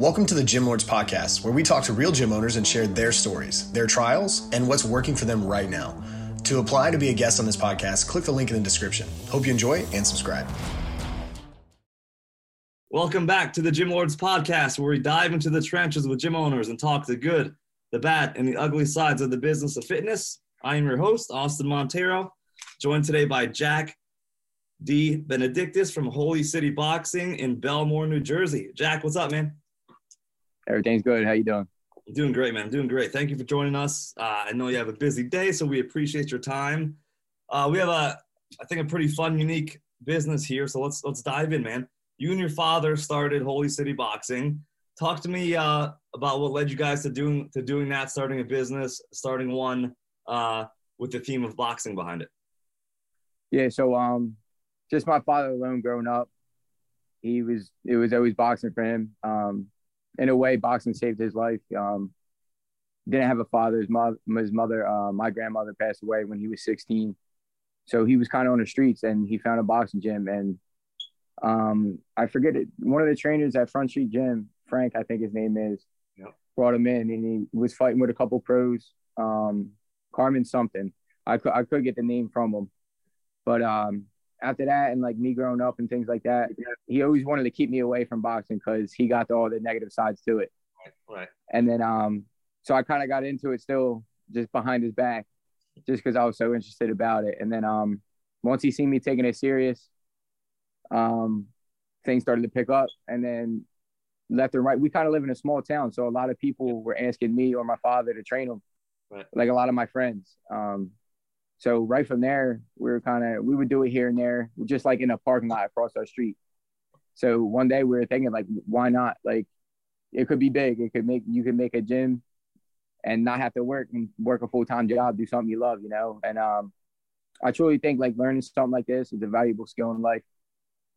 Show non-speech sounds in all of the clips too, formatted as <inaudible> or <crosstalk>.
Welcome to the Gym Lords Podcast, where we talk to real gym owners and share their stories, their trials, and what's working for them right now. To apply to be a guest on this podcast, click the link in the description. Hope you enjoy and subscribe. Welcome back to the Gym Lords Podcast, where we dive into the trenches with gym owners and talk the good, the bad, and the ugly sides of the business of fitness. I am your host, Austin Montero, joined today by Jack DeBenedictis from Holy City Boxing in Bellmawr, New Jersey. Jack, what's up, man? Everything's good. How you doing? I'm doing great, man. I'm doing great. Thank you for joining us. Uh, I know you have a busy day, so we appreciate your time. Uh, we have a, I think, a pretty fun, unique business here. So let's let's dive in, man. You and your father started Holy City Boxing. Talk to me uh, about what led you guys to doing to doing that, starting a business, starting one uh, with the theme of boxing behind it. Yeah. So um, just my father alone growing up, he was it was always boxing for him. Um, in a way, boxing saved his life. Um, didn't have a father. His mother, his mother, uh, my grandmother passed away when he was 16. So he was kind of on the streets, and he found a boxing gym. And um, I forget it. One of the trainers at Front Street Gym, Frank, I think his name is, yep. brought him in, and he was fighting with a couple pros. Um, Carmen something. I could I could get the name from him, but um, after that and like me growing up and things like that, he always wanted to keep me away from boxing because he got all the negative sides to it. Right. And then um, so I kind of got into it still just behind his back, just because I was so interested about it. And then um, once he seen me taking it serious, um, things started to pick up. And then left and right, we kind of live in a small town, so a lot of people were asking me or my father to train them. Right. Like a lot of my friends. Um, so right from there, we were kind of we would do it here and there, just like in a parking lot across our street. So one day we were thinking like, why not? Like, it could be big. It could make you could make a gym, and not have to work and work a full time job, do something you love, you know. And um, I truly think like learning something like this is a valuable skill in life.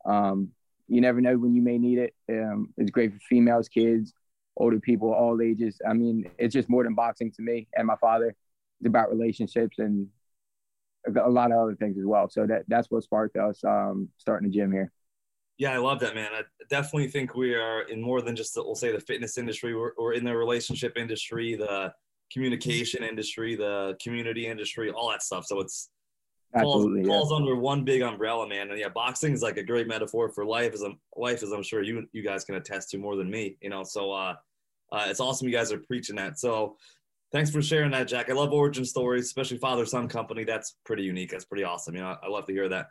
Um, you never know when you may need it. Um, it's great for females, kids, older people, all ages. I mean, it's just more than boxing to me and my father. It's about relationships and a lot of other things as well. So that that's what sparked us um, starting the gym here. Yeah, I love that, man. I definitely think we are in more than just, the, we'll say, the fitness industry. We're, we're in the relationship industry, the communication industry, the community industry, all that stuff. So it's falls, Absolutely, falls yeah. under one big umbrella, man. And yeah, boxing is like a great metaphor for life, as I'm, life, as I'm sure you you guys can attest to more than me. You know, so uh, uh, it's awesome you guys are preaching that. So thanks for sharing that, Jack. I love origin stories, especially father son company. That's pretty unique. That's pretty awesome. You know, I love to hear that.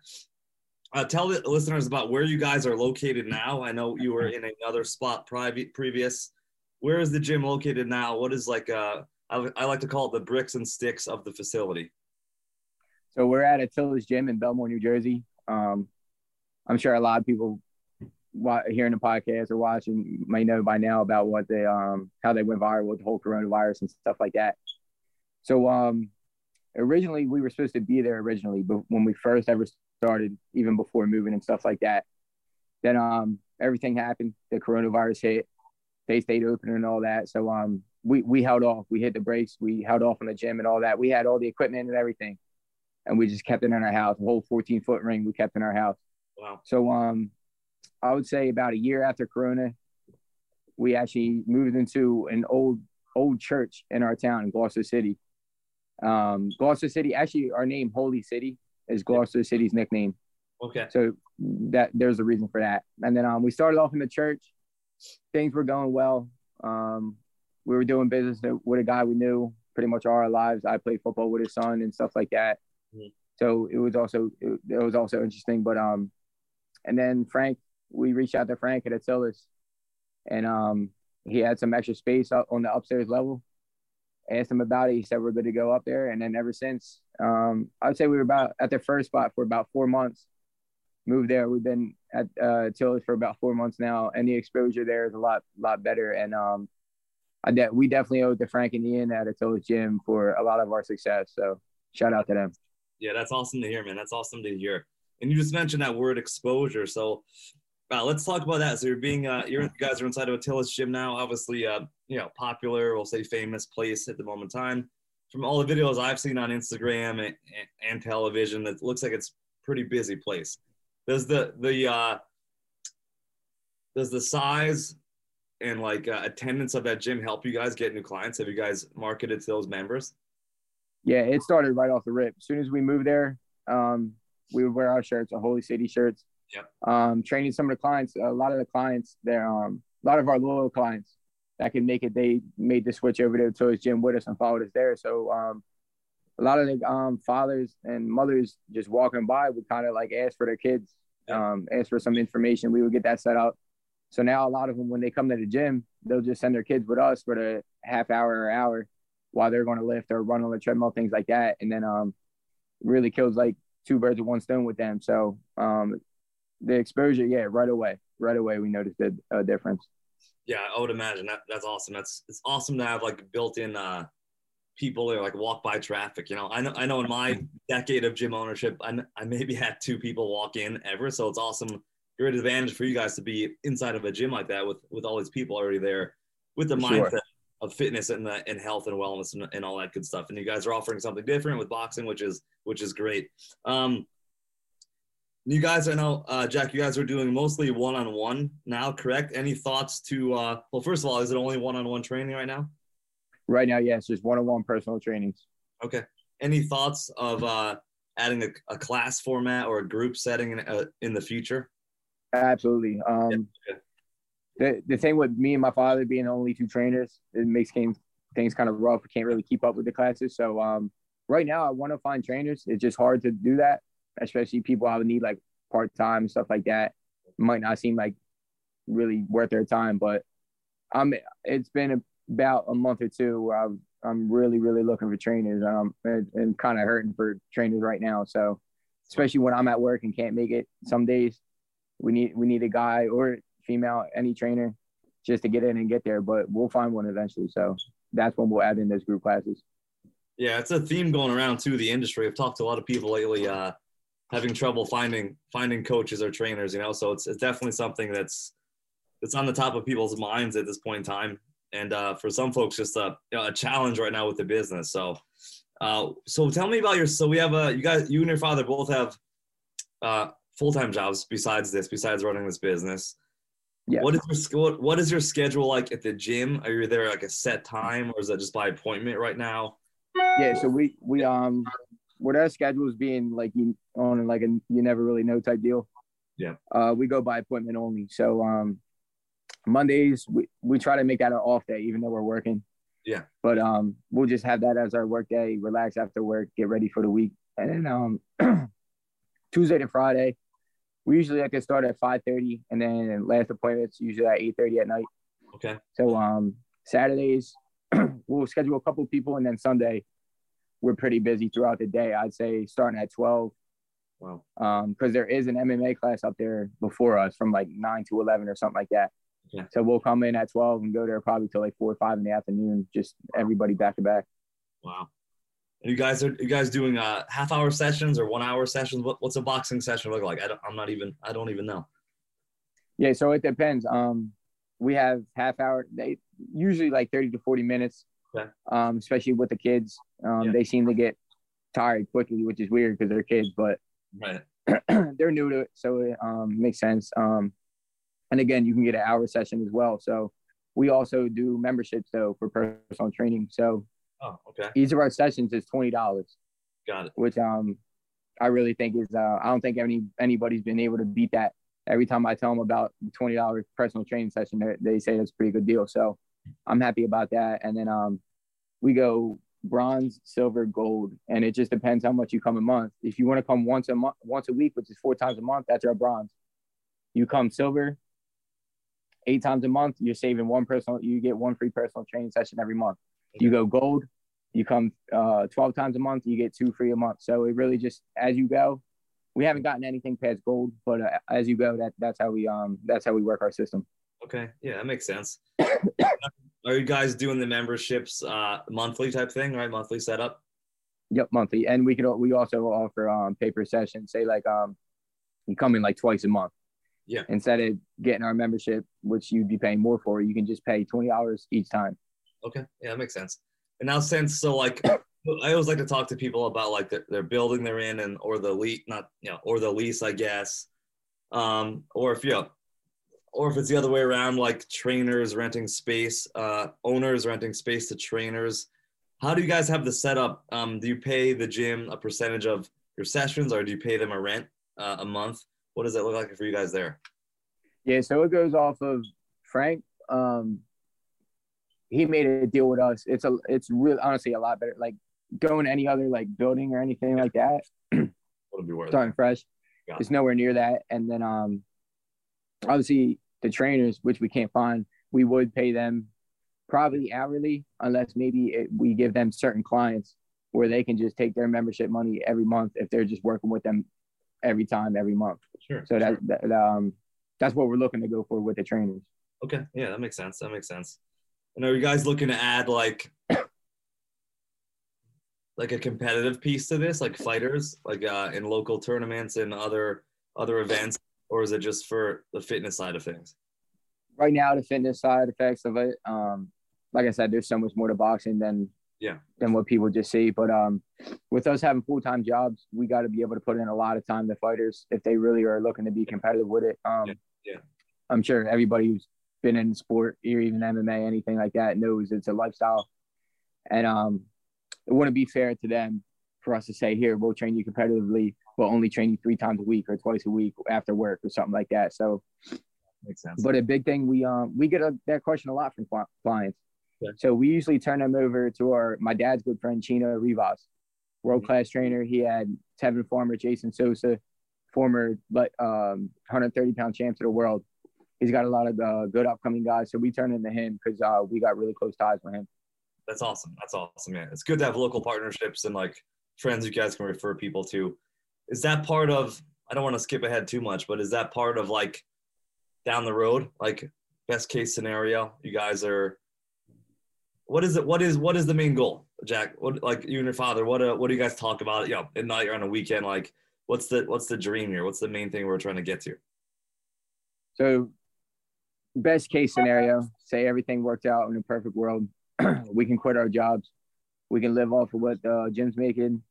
Uh, tell the listeners about where you guys are located now. I know you were in another spot private previous. Where is the gym located now? What is like uh, I, I like to call it the bricks and sticks of the facility. So we're at Atilis Gym in Bellmawr, New Jersey. Um, I'm sure a lot of people hearing the podcast or watching may know by now about what they um how they went viral with the whole coronavirus and stuff like that. So um, originally we were supposed to be there originally, but when we first ever started, even before moving and stuff like that, then um everything happened. The coronavirus hit. They stayed open and all that. So um we we held off. We hit the brakes. We held off on the gym and all that. We had all the equipment and everything, and we just kept it in our house. The whole 14 foot ring we kept in our house. Wow. So um, I would say about a year after Corona, we actually moved into an old old church in our town in Gloucester City. Um, Gloucester City, actually, our name Holy City is Gloucester City's nickname. Okay. So that there's a reason for that. And then um, we started off in the church. Things were going well. Um, we were doing business with a guy we knew pretty much all our lives. I played football with his son and stuff like that. Mhm. So it was also it, it was also interesting. But um, and then Frank, we reached out to Frank at Atilis, and um, he had some extra space on the upstairs level. Asked him about it. He said we're good to go up there. And then ever since, um, I would say we were about at the first spot for about four months. Moved there. We've been at uh, Atilis for about four months now, and the exposure there is a lot lot better. And um, I de- we definitely owe it to Frank and Ian at Atilis Gym for a lot of our success. So shout out to them. Yeah, that's awesome to hear, man. That's awesome to hear. And you just mentioned that word exposure. So uh, let's talk about that. So you're being, uh, you're, you guys are inside of Atilis gym now. Obviously, uh, you know, popular, we'll say famous place at the moment in time. From all the videos I've seen on Instagram and, and television, it looks like it's pretty busy place. Does the the uh, does the size and like uh, attendance of that gym help you guys get new clients? Have you guys marketed to those members? Yeah, it started right off the rip. As soon as we moved there, um, we would wear our shirts, our Holy City shirts. Yep. Um, training some of the clients, a lot of the clients, they're um, a lot of our loyal clients that can make it. They made the switch over to Toys Gym with us and followed us there. So um, a lot of the um, fathers and mothers just walking by would kind of like ask for their kids, um, ask for some information. We would get that set up. So now a lot of them, when they come to the gym, they'll just send their kids with us for the half hour or hour while they're going to lift or run on the treadmill, things like that. And then um, really kills like two birds with one stone with them. So um, the exposure, yeah, right away, right away, we noticed a, a difference. Yeah, I would imagine that. That's awesome. That's it's awesome to have like built-in uh, people that like walk by traffic. You know, I know I know in my decade of gym ownership, I, I maybe had two people walk in ever. So it's awesome, great advantage for you guys to be inside of a gym like that with with all these people already there, with the Sure. mindset of fitness and the, and health and wellness and, and all that good stuff. And you guys are offering something different with boxing, which is which is great. Um, you guys, I know, uh, Jack, you guys are doing mostly one-on-one now, correct? Any thoughts to? Uh, well, first of all, is it only one-on-one training right now? Right now, yes, just one-on-one personal trainings. Okay. Any thoughts of uh, adding a, a class format or a group setting in, uh, in the future? Absolutely. Um, Yeah. the the thing with me and my father being only two trainers, it makes things things kind of rough. We can't really keep up with the classes. So um, right now, I want to find trainers. It's just hard to do that, especially people I would need like part time stuff like that. might not seem like really worth their time, but I'm. It's been about a month or two where I've, I'm really really looking for trainers. Um, and, and kind of hurting for trainers right now. So especially when I'm at work and can't make it some days we need we need a guy or female any trainer just to get in and get there but we'll find one eventually so that's when we'll add in those group classes Yeah, it's a theme going around too. The industry. I've talked to a lot of people lately, uh, having trouble finding finding coaches or trainers. You know, so it's, it's definitely something that's that's on the top of people's minds at this point in time. And uh, for some folks, just a you know, a challenge right now with the business. So, uh, so tell me about your. So we have a you guys, you and your father both have uh, full time jobs besides this, besides running this business. Yeah. What is your what, what is your schedule like at the gym? Are you there like a set time, or is that just by appointment right now? yeah so we we um with our schedules being like you on like a you never really know type deal Yeah. uh we go by appointment only so um mondays we, we try to make that an off day even though we're working Yeah. but um we'll just have that as our work day relax after work get ready for the week and then um <clears throat> tuesday to friday we usually like to start at 5.30 and then last appointments usually at 8.30 at night Okay. so um Saturdays <clears throat> we'll schedule a couple people and then Sunday we're pretty busy throughout the day. I'd say starting at 12 Wow. um because there is an MMA class up there before us from like 9 to 11 or something like that. Yeah. So we'll come in at 12 and go there probably till like 4 or 5 in the afternoon just everybody back to back. Wow. And you guys are you guys doing uh half hour sessions or one hour sessions? What, what's a boxing session look like? I don't, I'm not even I don't even know. Yeah, so it depends. Um we have half hour they usually like 30 to 40 minutes. Okay. Um especially with the kids. Um Yeah. they seem to get tired quickly, which is weird because they're kids, but Right. <clears throat> they're new to it, so it um, makes sense. Um, and again, you can get an hour session as well. So we also do memberships though for personal training. So Oh, okay. each of our sessions is twenty dollars, Got it. which um I really think is uh, I don't think any anybody's been able to beat that. Every time I tell them about the twenty dollars personal training session, they, they say that's a pretty good deal. So I'm happy about that. And then um we go bronze, silver, gold, and it just depends how much you come a month. If you want to come once a month, once a week, which is four times a month, that's our bronze. You come silver, eight times a month, you're saving one personal. You get one free personal training session every month. You go gold, you come uh, 12 times a month, you get two free a month. So it really just as you go. We haven't gotten anything past gold, but uh, as you go, that that's how we um that's how we work our system. Okay. Yeah, that makes sense. <coughs> are you guys doing the memberships uh monthly type thing, right? Monthly setup? Yep, monthly, and we can we also offer um paper sessions. Say like um you come in like twice a month. Yeah. Instead of getting our membership, which you'd be paying more for, you can just pay twenty dollars each time. Okay. Yeah, that makes sense. And now since so like <coughs> I always like to talk to people about like the, their building they're in and or the lease not you know or the lease I guess um or if you know or if it's the other way around, like trainers renting space, uh, owners renting space to trainers. How do you guys have the setup? Um, do you pay the gym a percentage of your sessions, or do you pay them a rent uh, a month? What does that look like for you guys there? Yeah, so it goes off of Frank. Um, he made a deal with us. It's a, it's really honestly a lot better. Like going to any other like building or anything like that. Wouldn't be worth starting it. fresh. Got It's nowhere near that. And then um, obviously the trainers, which we can't find, we would pay them probably hourly, unless maybe it, we give them certain clients where they can just take their membership money every month if they're just working with them every time every month. Sure. So sure. that, that um, that's what we're looking to go for with the trainers. Okay, yeah, that makes sense. That makes sense. And are you guys looking to add like <coughs> like a competitive piece to this, like fighters, like uh, in local tournaments and other other events, or is it just for the fitness side of things? Right now, the fitness side effects of it, um, like I said, there's so much more to boxing than Yeah. than what people just see. But um, with us having full time jobs, we got to be able to put in a lot of time to fighters if they really are looking to be competitive with it. Um, Yeah, yeah. I'm sure everybody who's been in sport or even MMA, anything like that, knows it's a lifestyle, and um, it wouldn't be fair to them for us to say, "Here, we'll train you competitively, but only train you three times a week or twice a week after work or something like that." So Makes sense. but a big thing we um we get a, that question a lot from clients. Yeah. So we usually turn them over to our my dad's good friend Chino Rivas, world class trainer. He had Tevin Farmer, Jason Sosa, former but um 130 pound champs of the world. He's got a lot of uh, good upcoming guys. So we turn into him because uh, we got really close ties with him. That's awesome. That's awesome, man. It's good to have local partnerships and like friends you guys can refer people to. Is that part of? I don't want to skip ahead too much, but is that part of like down the road, like best case scenario? You guys are. What is it? What is what is the main goal, Jack? What like you and your father? What uh, what do you guys talk about? You know, at night or on a weekend? Like, what's the what's the dream here? What's the main thing we're trying to get to? So best case scenario, say everything worked out in a perfect world, <clears throat> we can quit our jobs. We can live off of what the gym's making.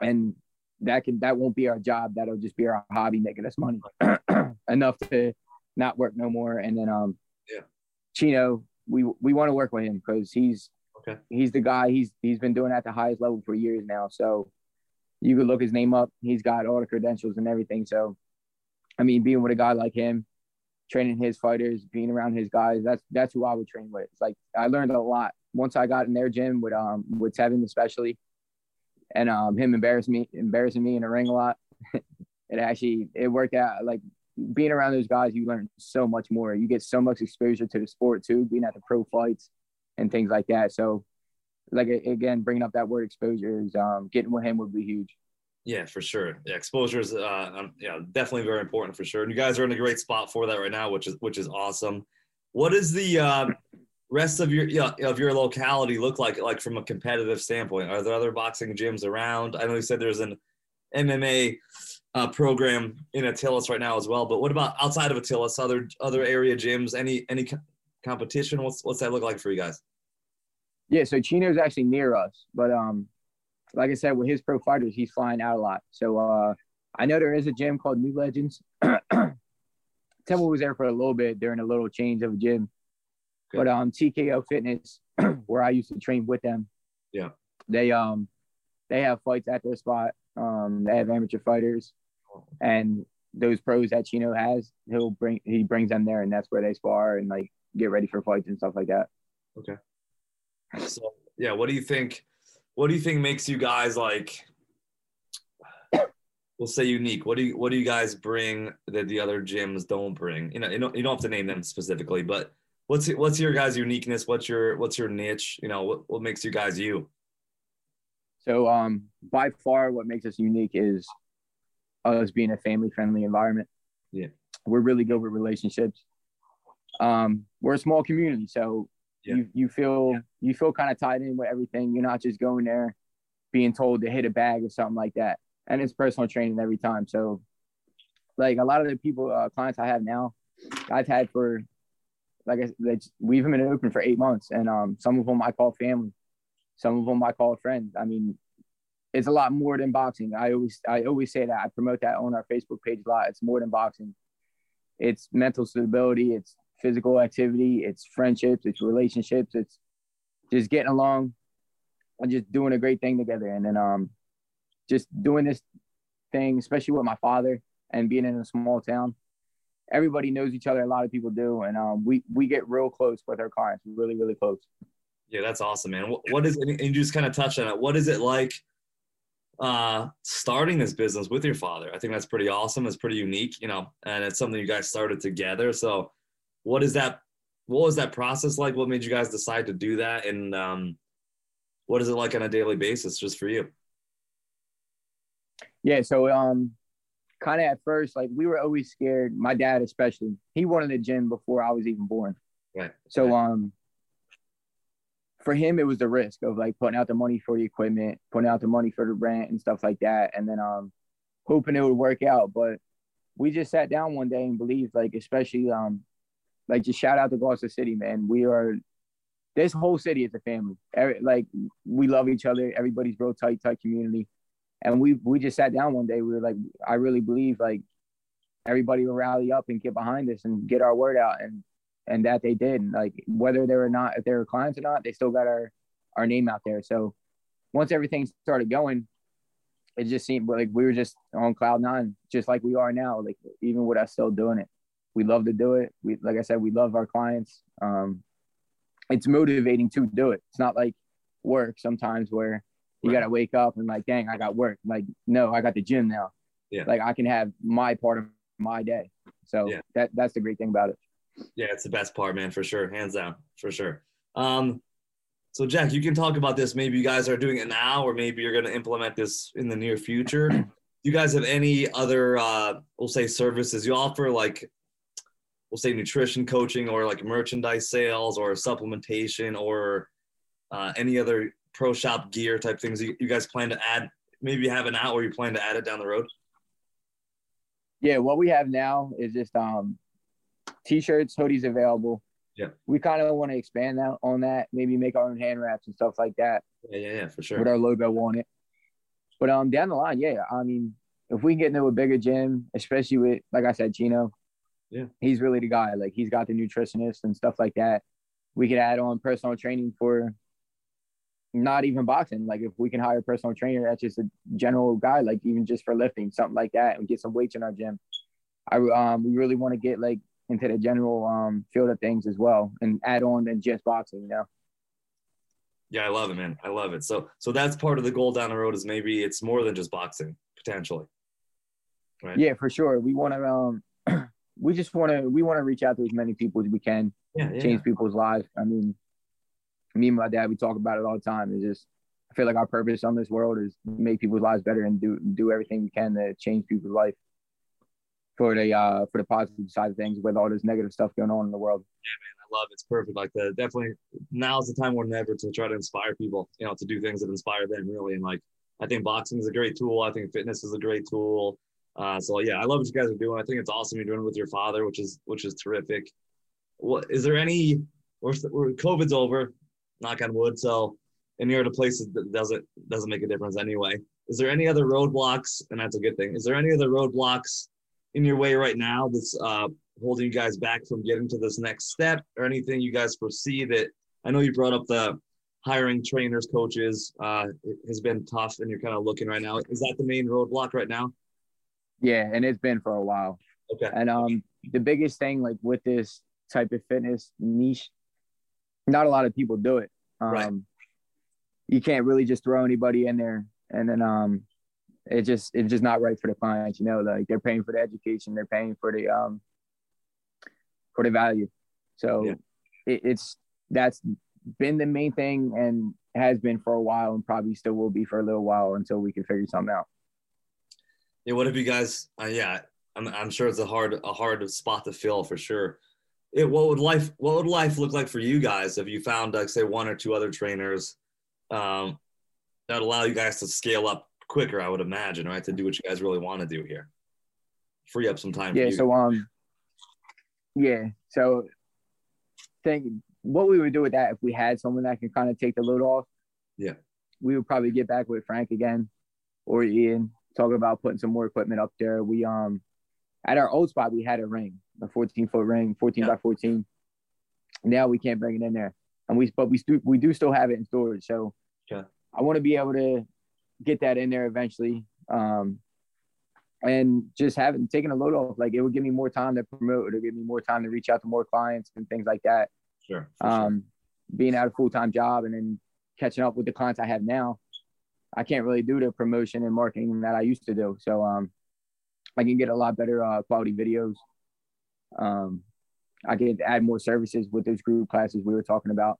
And that can that won't be our job. That'll just be our hobby making us money. <clears throat> Enough to not work no more. And then um Yeah. Chino, we we want to work with him because he's Okay. he's the guy, he's he's been doing at the highest level for years now. So you could look his name up. He's got all the credentials and everything. So I mean, being with a guy like him, training his fighters, being around his guys, that's that's who I would train with. It's like I learned a lot once I got in their gym with um with Tevin especially, and um him embarrassing me embarrassing me in the ring a lot. <laughs> it actually it worked out. Like being around those guys, you learn so much more. You get so much exposure to the sport too, being at the pro fights and things like that. So, like again, bringing up that word exposure is um getting with him would be huge. Yeah, for sure. Yeah, exposure is uh, um, yeah, definitely very important for sure. And you guys are in a great spot for that right now, which is which is awesome. What is the uh, rest of your yeah, of your locality look like, like from a competitive standpoint? Are there other boxing gyms around? I know you said there's an MMA uh, program in Atilis right now as well, but what about outside of Atilis? Other other area gyms? Any any co- competition? What's what's that look like for you guys? Yeah, so Chino's actually near us, but um, like I said, with his pro fighters, he's flying out a lot. So uh, I know there is a gym called New Legends. <clears throat> Temple was there for a little bit during a little change of a gym, but um, TKO Fitness, <clears throat> where I used to train with them, Yeah. they um, they have fights at their spot. Um, they have amateur fighters, and those pros that Chino has, he'll bring he brings them there, and that's where they spar and like get ready for fights and stuff like that. Okay. So yeah, what do you think? What do you think makes you guys like? <coughs> We'll say unique. What do you What do you guys bring that the other gyms don't bring? You know, you don't you don't have to name them specifically, but what's what's your guys' uniqueness? What's your What's your niche? You know, what what makes you guys you? So um, by far, what makes us unique is us being a family-friendly environment. Yeah. we're really good with relationships. Um, we're a small community, so Yeah. you you feel you feel kind of tied in with everything. You're not just going there being told to hit a bag or something like that. And it's personal training every time. So, like a lot of the people, uh, clients I have now, I've had for like I, said, we've been open for eight months, and um, some of them I call family. Some of them I call friends. I mean, it's a lot more than boxing. I always I always say that. I promote that on our Facebook page a lot. It's more than boxing. it's mental stability, it's physical activity, it's friendships, it's relationships, it's just getting along and just doing a great thing together. And then um just doing this thing, especially with my father and being in a small town. Everybody knows each other. A lot of people do, and um, we we get real close with our clients. Really, really close. Yeah, that's awesome, man. What, what is and you just kind of touched on it. What is it like uh, starting this business with your father? I think that's pretty awesome. It's pretty unique, you know, and it's something you guys started together. So, what is that? What was that process like? What made you guys decide to do that? And um, what is it like on a daily basis, just for you? Yeah, so um, kind of at first, like we were always scared. My dad, especially, he wanted a gym before I was even born. Right. So right. um, for him, it was the risk of like putting out the money for the equipment, putting out the money for the rent and stuff like that, and then um, hoping it would work out. But we just sat down one day and believed, like especially um, like just shout out to Gloucester City, man. We are this whole city is a family. Every, like we love each other. Everybody's real tight, tight community. And we we just sat down one day. We were like, I really believe like everybody will rally up and get behind us and get our word out. And and that they did. And like whether they were not if they were clients or not, they still got our our name out there. So once everything started going, it just seemed like we were just on cloud nine, just like we are now. Like even with us still doing it, we love to do it. We like I said, we love our clients. Um, it's motivating to do it. It's not like work sometimes where you got to wake up and like, dang, I got work. Like, no, I got the gym now. Yeah. Like I can have my part of my day. So Yeah. that that's the great thing about it. Yeah, it's the best part, man, for sure. Hands down, for sure. Um, so Jack, you can talk about this. Maybe you guys are doing it now, or maybe you're going to implement this in the near future. <clears throat> Do you guys have any other, uh, we'll say, services you offer, like we'll say nutrition coaching, or like merchandise sales, or supplementation, or uh, any other pro shop gear type things you, you guys plan to add? Maybe you have an now, or you plan to add it down the road. Yeah, what we have now is just um t-shirts, hoodies available. Yeah. We kind of want to expand that on that, maybe make our own hand wraps and stuff like that Yeah, yeah, yeah, for sure. with our logo on it. But um down the line, yeah, I mean, if we can get into a bigger gym, especially with like I said, Chino, Yeah. he's really the guy. Like he's got the nutritionist and stuff like that. We could add on personal training for not even boxing. Like if we can hire a personal trainer, that's just a general guy, like even just for lifting, something like that, and get some weights in our gym. I um we really want to get like into the general um field of things as well and add on than just boxing, you know. Yeah, I love it, man. I love it. So, so that's part of the goal down the road is maybe it's more than just boxing potentially. Right. Yeah, for sure. We want to um <clears throat> we just want to we want to reach out to as many people as we can, Yeah, yeah. change people's lives. I mean, me and my dad we talk about it all the time. It's just I feel like our purpose on this world is make people's lives better and do do everything we can to change people's life for the uh for the positive side of things with all this negative stuff going on in the world. Yeah, man, I love it. It's perfect. Like the definitely now's the time more than ever to try to inspire people, you know, to do things that inspire them really. And like I think boxing is a great tool. I think fitness is a great tool. Uh, so yeah, I love what you guys are doing. I think it's awesome you're doing it with your father, which is which is terrific. What is there any? We're COVID's over, knock on wood. So, and you're at a place that doesn't doesn't make a difference anyway. Is there any other roadblocks? And that's a good thing. Is there any other roadblocks in your way right now that's uh, holding you guys back from getting to this next step, or anything you guys foresee that? I know you brought up the hiring trainers, coaches uh, has been tough, and you're kind of looking right now. Is that the main roadblock right now? Yeah, and it's been for a while. Okay. And um, the biggest thing, like with this type of fitness niche, not a lot of people do it. Um, Right. You can't really just throw anybody in there, and then um, it just it's just not right for the clients. You know, like they're paying for the education, they're paying for the um, for the value. So Yeah. it, it's that's been the main thing and has been for a while, and probably still will be for a little while until we can figure something out. Yeah, what have you guys? Uh, yeah, I'm, I'm sure it's a hard a hard spot to fill for sure. It, what would life what would life look like for you guys if you found like say one or two other trainers um, that allow you guys to scale up quicker? I would imagine, right, to do what you guys really want to do here, free up some time. yeah so um yeah so think what we would do with that if we had someone that can kind of take the load off Yeah. we would probably get back with frank again or ian talk about putting some more equipment up there we um at our old spot we had a ring a 14 foot ring, 14 yeah. by 14. Now we can't bring it in there, and we but we do we do still have it in storage. So yeah. I want to be able to get that in there eventually. Um, and just having taking a load off, like it would give me more time to promote. It would give me more time to reach out to more clients and things like that. Sure. Um, sure. being out a full time job and then catching up with the clients I have now, I can't really do the promotion and marketing that I used to do. So um, I can get a lot better uh, quality videos. Um, I can add more services with those group classes we were talking about,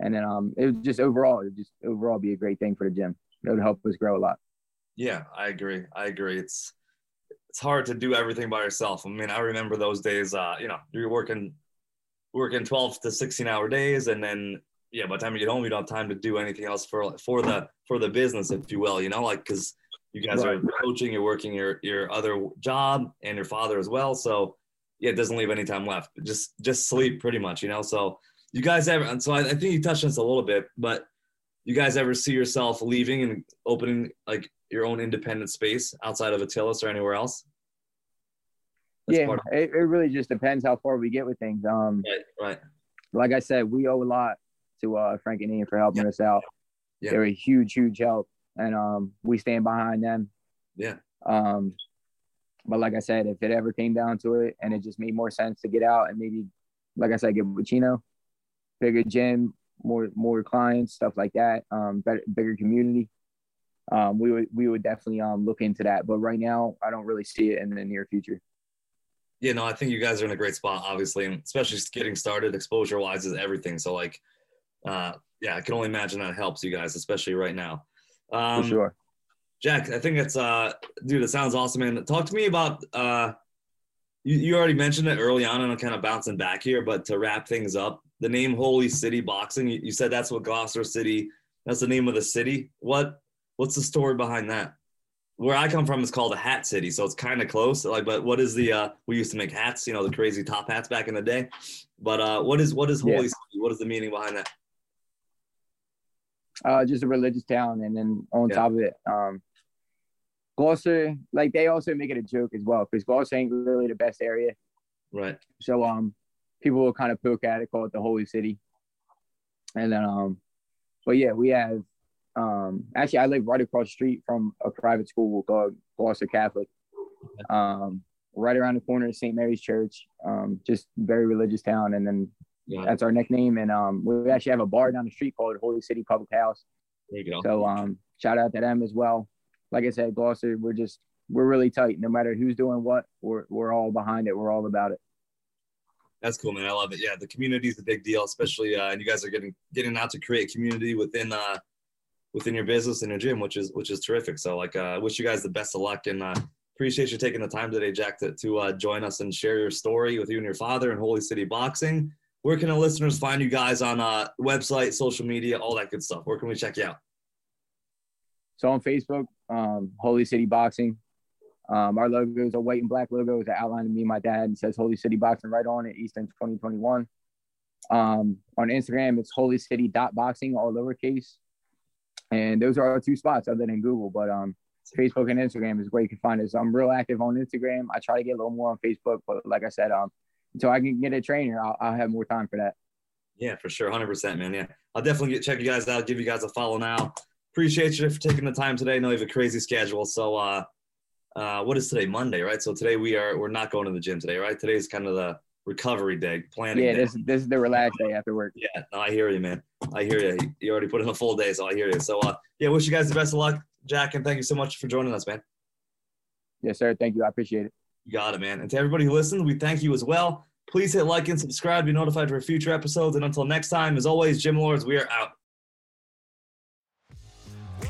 and then um, it would just overall, it would just overall be a great thing for the gym. It would help us grow a lot. Yeah, I agree. I agree. It's it's hard to do everything by yourself. I mean, I remember those days. Uh, you know, you're working working 12 to 16 hour days, and then yeah, by the time you get home, you don't have time to do anything else for for the for the business, if you will. You know, like because you guys right. are coaching, you're working your your other job, and your father as well. So yeah, it doesn't leave any time left. Just just sleep pretty much. You know, so you guys ever? So I, I think you touched on this a little bit, but you guys ever see yourself leaving and opening like your own independent space outside of Atilis or anywhere else? That's yeah, of- it, it really just depends how far we get with things. Um, right, right. Like I said, we owe a lot to uh, Frank and Ian for helping us out. Yeah. They're a huge, huge help, and um, we stand behind them. Yeah. Um, but like I said, if it ever came down to it, and it just made more sense to get out and maybe, like I said, get with Chino, bigger gym, more more clients, stuff like that, um, better, bigger community um, we would we would definitely um, look into that. But right now, I don't really see it in the near future. Yeah, no, I think you guys are in a great spot, obviously, and especially getting started. Exposure wise is everything. So like, uh, yeah, I can only imagine that helps you guys, especially right now. Um, For sure. Jack, I think it's uh, dude, it sounds awesome. And talk to me about uh, you, you already mentioned it early on, and I'm kind of bouncing back here, but to wrap things up, the name Holy City Boxing, you, you said that's what Gloucester City, that's the name of the city. What what's the story behind that? Where I come from is called a hat city, so it's kind of close. Like, but what is the? uh We used to make hats, you know, the crazy top hats back in the day. But uh what is what is Holy yeah. City? What is the meaning behind that? Uh, just a religious town, and then on yeah. top of it, um, Gloucester, like they also make it a joke as well because Gloucester ain't really the best area. Right. So um, people will kind of poke at it, call it the Holy City, and then um, but yeah, we have um, actually, I live right across the street from a private school called Gloucester Catholic. Um, right around the corner of St. Mary's Church. Um, just very religious town, and then yeah. that's our nickname. And um, we actually have a bar down the street called Holy City Public House. There you go. So um, shout out to them as well. Like I said, Gloucester, we're just we're really tight. No matter who's doing what, we're we're all behind it. We're all about it. That's cool, man. I love it. Yeah, the community is a big deal, especially uh, and you guys are getting getting out to create community within uh, within your business and your gym, which is which is terrific. So like, uh, I wish you guys the best of luck and uh, appreciate you taking the time today, Jack, to, to uh, join us and share your story with you and your father and Holy City Boxing. Where can the listeners find you guys on uh, website, social media, all that good stuff? Where can we check you out? So on Facebook, um, Holy City Boxing. Um, our logo is a white and black logo that outlining me and my dad and says Holy City Boxing right on it, Easton 2021. Um, on Instagram, it's Holy City dot boxing, all lowercase. And those are our two spots other than Google. But um, Facebook and Instagram is where you can find us. I'm real active on Instagram. I try to get a little more on Facebook, but like I said, um, until I can get a trainer, I'll, I'll have more time for that. Yeah, for sure, hundred percent, man. Yeah, I'll definitely get, check you guys out. Give you guys a follow now. Appreciate you for taking the time today. I know you have a crazy schedule, so uh, uh, what is today? Monday, right? So today we are we're not going to the gym today, right? Today is kind of the recovery day, planning. Yeah, day. this this is the relaxed day after work. Yeah, no, I hear you, man. I hear you. You already put in a full day, so I hear you. So, uh, yeah, wish you guys the best of luck, Jack, and thank you so much for joining us, man. Yes, sir. Thank you. I appreciate it. You got it, man. And to everybody who listened, we thank you as well. Please hit like and subscribe to be notified for future episodes. And until next time, as always, Gym Lords, we are out.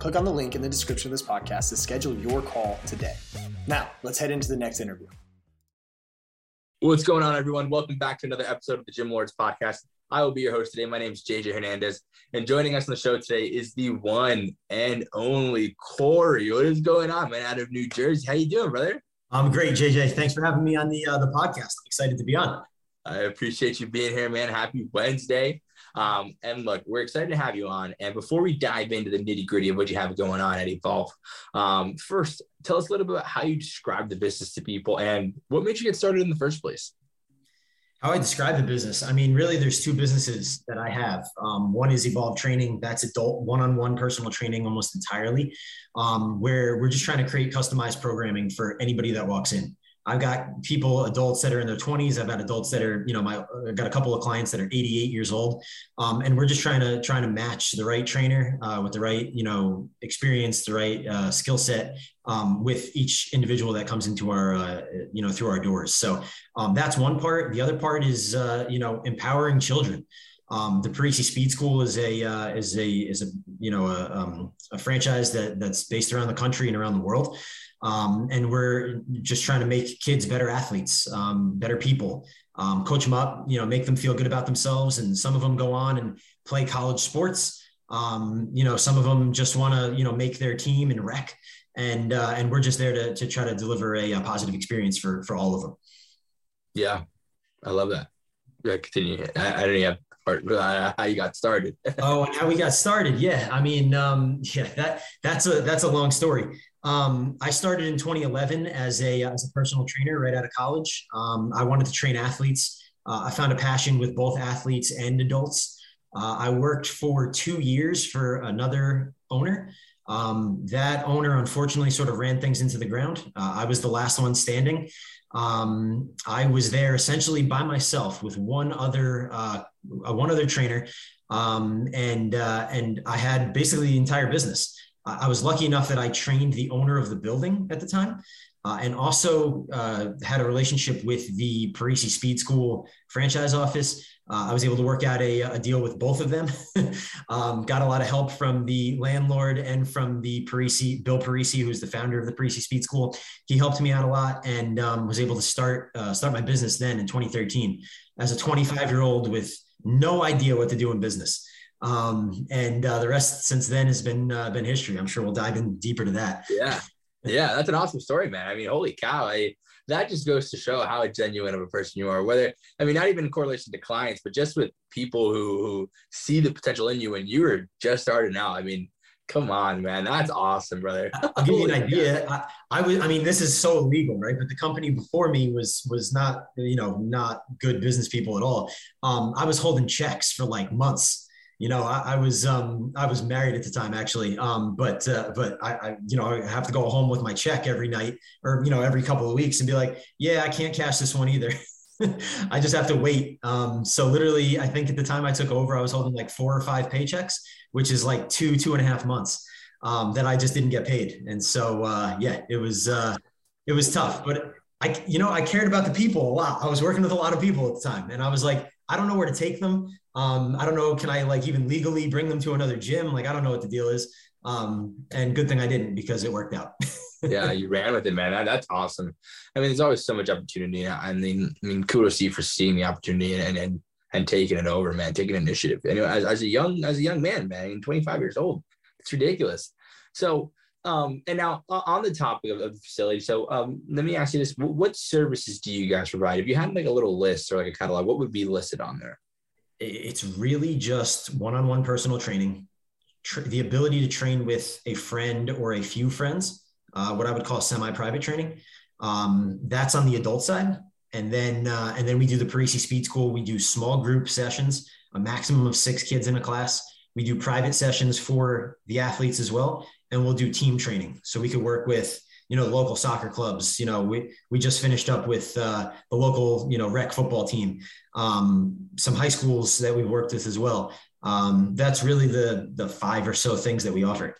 Click on the link in the description of this podcast to schedule your call today. Now, let's head into the next interview. What's going on, everyone? Welcome back to another episode of the Gym Lords podcast. I will be your host today. My name is JJ Hernandez, and joining us on the show today is the one and only Cory. What is going on, man? Out of New Jersey, how you doing, brother? I'm great, JJ. Thanks for having me on the uh, the podcast. I'm excited to be on. I appreciate you being here, man. Happy Wednesday. Um, and look, we're excited to have you on. And before we dive into the nitty gritty of what you have going on at Evolve, um, first, tell us a little bit about how you describe the business to people and what made you get started in the first place. How I describe the business, I mean, really, there's two businesses that I have. Um, one is Evolve Training, that's adult one-on-one personal training almost entirely, um, where we're just trying to create customized programming for anybody that walks in. I've got people, adults that are in their 20s. I've got adults that are, you know, my I've got a couple of clients that are 88 years old, um, and we're just trying to trying to match the right trainer uh, with the right, you know, experience, the right uh, skill set um, with each individual that comes into our, uh, you know, through our doors. So um, that's one part. The other part is, uh, you know, empowering children. Um, the Parisi Speed School is a uh, is a is a you know a, um, a franchise that that's based around the country and around the world. Um, and we're just trying to make kids better athletes, um, better people, um, coach them up, you know, make them feel good about themselves. And some of them go on and play college sports. Um, you know, some of them just want to, you know, make their team and rec. And, uh, and we're just there to, to try to deliver a, a positive experience for, for all of them. Yeah. I love that. Yeah, continue. I, I don't have part uh, how you got started. <laughs> oh, and how we got started. Yeah. I mean, um, yeah, that that's a, that's a long story. Um, I started in 2011 as a as a personal trainer right out of college. Um, I wanted to train athletes. Uh, I found a passion with both athletes and adults. Uh, I worked for two years for another owner. Um, that owner unfortunately sort of ran things into the ground. Uh, I was the last one standing. Um, I was there essentially by myself with one other uh, one other trainer, um, and uh, and I had basically the entire business. I was lucky enough that I trained the owner of the building at the time. Uh, and also uh, had a relationship with the Parisi Speed School franchise office. Uh, I was able to work out a, a deal with both of them. <laughs> um, got a lot of help from the landlord and from the Parisi, Bill Parisi, who's the founder of the Parisi Speed School. He helped me out a lot and um, was able to start uh, start my business then in 2013 as a 25 year old with no idea what to do in business. Um, and uh, the rest since then has been uh, been history. I'm sure we'll dive in deeper to that. Yeah, yeah, that's an awesome story, man. I mean, holy cow! I, that just goes to show how genuine of a person you are. Whether I mean, not even in correlation to clients, but just with people who, who see the potential in you, and you were just starting out. I mean, come on, man, that's awesome, brother. I'll give you an idea. I, I, was, I mean, this is so illegal, right? But the company before me was was not, you know, not good business people at all. Um, I was holding checks for like months you know, I, I, was um, I was married at the time actually, um, but uh, but I, I, you know I have to go home with my check every night or you know every couple of weeks and be like, yeah, I can't cash this one either. <laughs> I just have to wait. Um, so literally, I think at the time I took over, I was holding like four or five paychecks, which is like two two and a half months um, that I just didn't get paid. And so uh, yeah, it was uh, it was tough, but I you know I cared about the people a lot. I was working with a lot of people at the time, and I was like, I don't know where to take them. Um, I don't know, can I like even legally bring them to another gym? Like, I don't know what the deal is. Um, and good thing I didn't because it worked out. <laughs> yeah, you ran with it, man. That, that's awesome. I mean, there's always so much opportunity. I mean, I mean, kudos to you for seeing the opportunity and and and taking it over, man. Taking initiative. Anyway, as, as a young as a young man, man, 25 years old, it's ridiculous. So, um, and now on the topic of, of, the facility, so um, let me ask you this: What services do you guys provide? If you had like a little list or like a catalog, what would be listed on there? It's really just one-on-one personal training tr- the ability to train with a friend or a few friends uh, what i would call semi-private training. Um, that's on the adult side. And then uh, and then we do the parisi speed school. We do small group sessions a maximum of six kids in a class. We do private sessions for the athletes as well. And we'll do team training. So we could work with you know local soccer clubs you know we we just finished up with uh, the local you know rec football team um, some high schools that we've worked with as well. Um, that's really the the five or so things that we offer.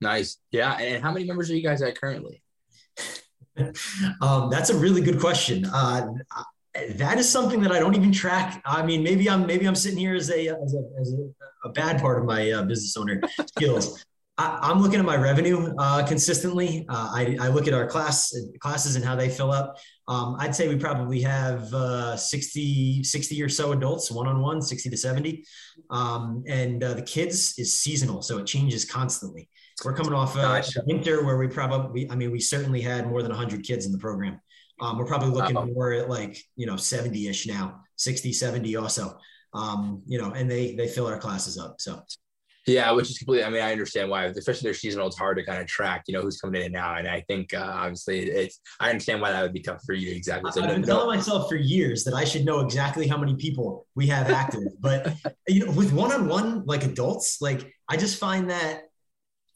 Nice. Yeah. And how many members are you guys at currently? <laughs> Um, that's a really good question. Uh, that is something that I don't even track. I mean, maybe I'm maybe I'm sitting here as a as a, as a, a bad part of my uh, business owner skills. I, am looking at my revenue uh, consistently. Uh, I, I, look at our class classes and how they fill up. Um, I'd say we probably have uh, 60, 60 or so adults one-on-one, 60 to 70. Um, and uh, the kids is seasonal, so it changes constantly. We're coming off uh, Gotcha. winter where we probably, I mean, we certainly had more than 100 kids in the program. Um, we're probably looking Wow. more at like, you know, 70-ish now, 60, 70 also. Um, you know, and they they fill our classes up. So Yeah, which is completely. I mean, I understand why, especially their seasonal. It's hard to kind of track, you know, who's coming in and out. And I think uh, obviously, it's. I understand why that would be tough for you. Exactly. So I've been telling myself for years that I should know exactly how many people we have active, but <laughs> you know, with one-on-one like adults, like I just find that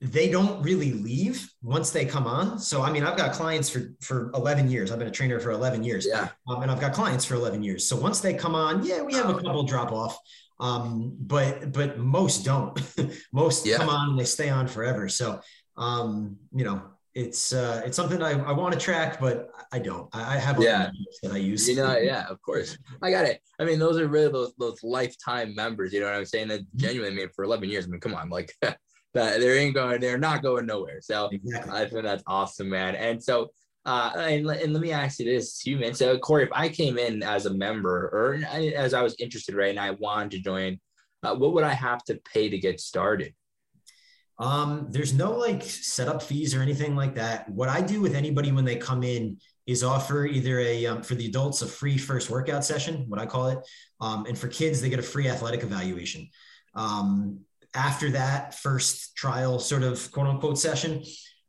they don't really leave once they come on. So I mean, I've got clients for for 11 years. I've been a trainer for 11 years, yeah, um, and I've got clients for 11 years. So once they come on, yeah, we have a couple drop off, um, but but most don't. <laughs> most Yeah. come on and they stay on forever. So um, you know, it's uh, it's something I, I want to track, but I don't. I, I have a Yeah. that I use. you know, yeah, of course. I got it. I mean, those are really those those lifetime members. You know what I'm saying? That genuinely, I mean, for 11 years. I mean, come on, like <laughs> that. They ain't going. They're not going nowhere. So Exactly. I think that's awesome, man. And so, uh, and, and let me ask you this, too, man. So, Cory, if I came in as a member or as I was interested, right, and I wanted to join, uh, what would I have to pay to get started? Um, there's no like setup fees or anything like that. What I do with anybody when they come in is offer either a um, for the adults a free first workout session, what I call it, um, and for kids they get a free athletic evaluation. Um, after that first trial sort of quote unquote session,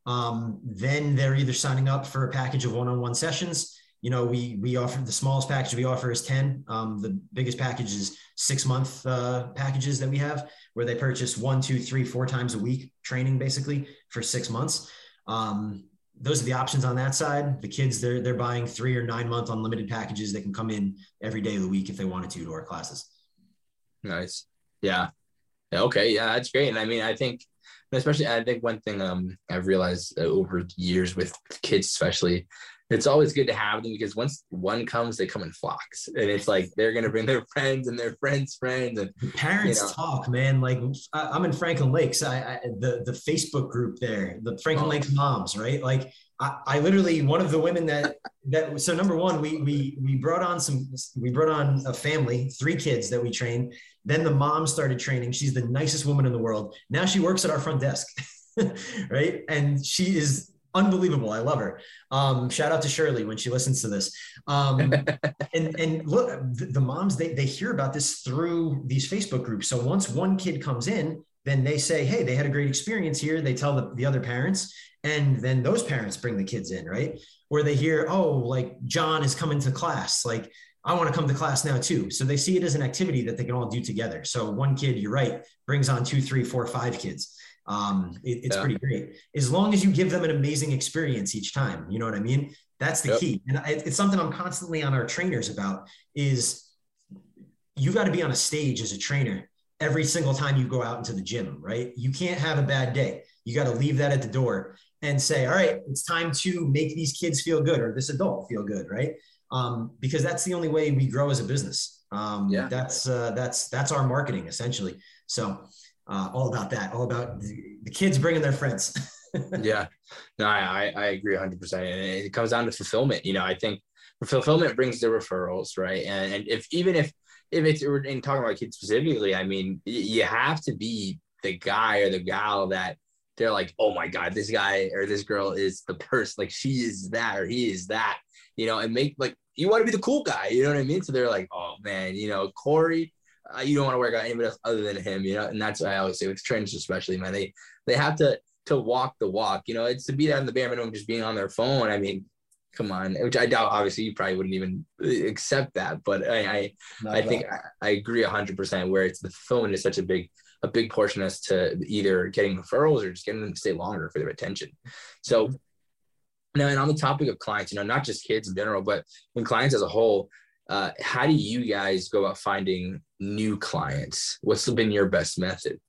um, then they're either signing up for a package of one-on-one sessions. You know, we we offer the smallest package we offer is ten. Um, the biggest package is six month uh, packages that we have where they purchase one, two, three, four times a week training basically for six months. Um, those are the options on that side. The kids, they're they're buying three or nine month unlimited packages. They can come in every day of the week if they wanted to to our classes. Nice. Yeah, Okay. Yeah, that's great. And I mean, I think, especially, I think one thing um, I've realized uh, over years with kids, especially, it's always good to have them because once one comes, they come in flocks, and it's like they're gonna bring their friends and their friends' friends, and parents You know. talk, man. Like I, I'm in Franklin Lakes. I, I the the Facebook group there, the Franklin Oh. Lakes moms, right? Like I, I literally one of the women that that so number one, we we we brought on some we brought on a family, three kids that we trained. Then the mom started training. She's the nicest woman in the world. Now she works at our front desk, <laughs> right? And she is unbelievable. I love her. Um, shout out to Shirley when she listens to this. Um, <laughs> and and look, the, the moms they they hear about this through these Facebook groups. So once one kid comes in, then they say, "Hey, they had a great experience here." They tell the, the other parents, and then those parents bring the kids in, right? Where they hear, "Oh, like John is coming to class, like." I want to come to class now too. So they see it as an activity that they can all do together. So one kid, you're right, brings on two, three, four, five kids. Um, it- it's Yeah. pretty great as long as you give them an amazing experience each time. You know what I mean? That's the Yep. key. And I, it's something I'm constantly on our trainers about is you got to be on a stage as a trainer every single time you go out into the gym, right? You can't have a bad day. You got to leave that at the door and say, all right, it's time to make these kids feel good or this adult feel good, right? Um, because that's the only way we grow as a business. Um, Yeah. That's uh, that's that's our marketing essentially. So uh, all about that, all about the, the kids bringing their friends. <laughs> yeah, no, I, I agree 100. percent And it comes down to fulfillment. You know, I think fulfillment brings the referrals, right? And, and if even if if it's we're in talking about kids specifically, I mean, you have to be the guy or the gal that they're like, oh my god, this guy or this girl is the person. Like she is that or he is that. You know, and make like you want to be the cool guy. You know what I mean? So they're like, oh man, you know, Cory. Uh, you don't want to work out anybody else other than him, you know, and that's what I always say with trainers, especially, man, they they have to to walk the walk. You know, it's to be that in the bare minimum, just being on their phone. I mean, come on, which I doubt. Obviously, you probably wouldn't even accept that, but I I, I think I, I agree hundred percent. Where it's the fulfillment is such a big a big portion as to either getting referrals or just getting them to stay longer for their attention. So now, and on the topic of clients, you know, not just kids in general, but when clients as a whole, uh, how do you guys go about finding new clients? What's been your best method?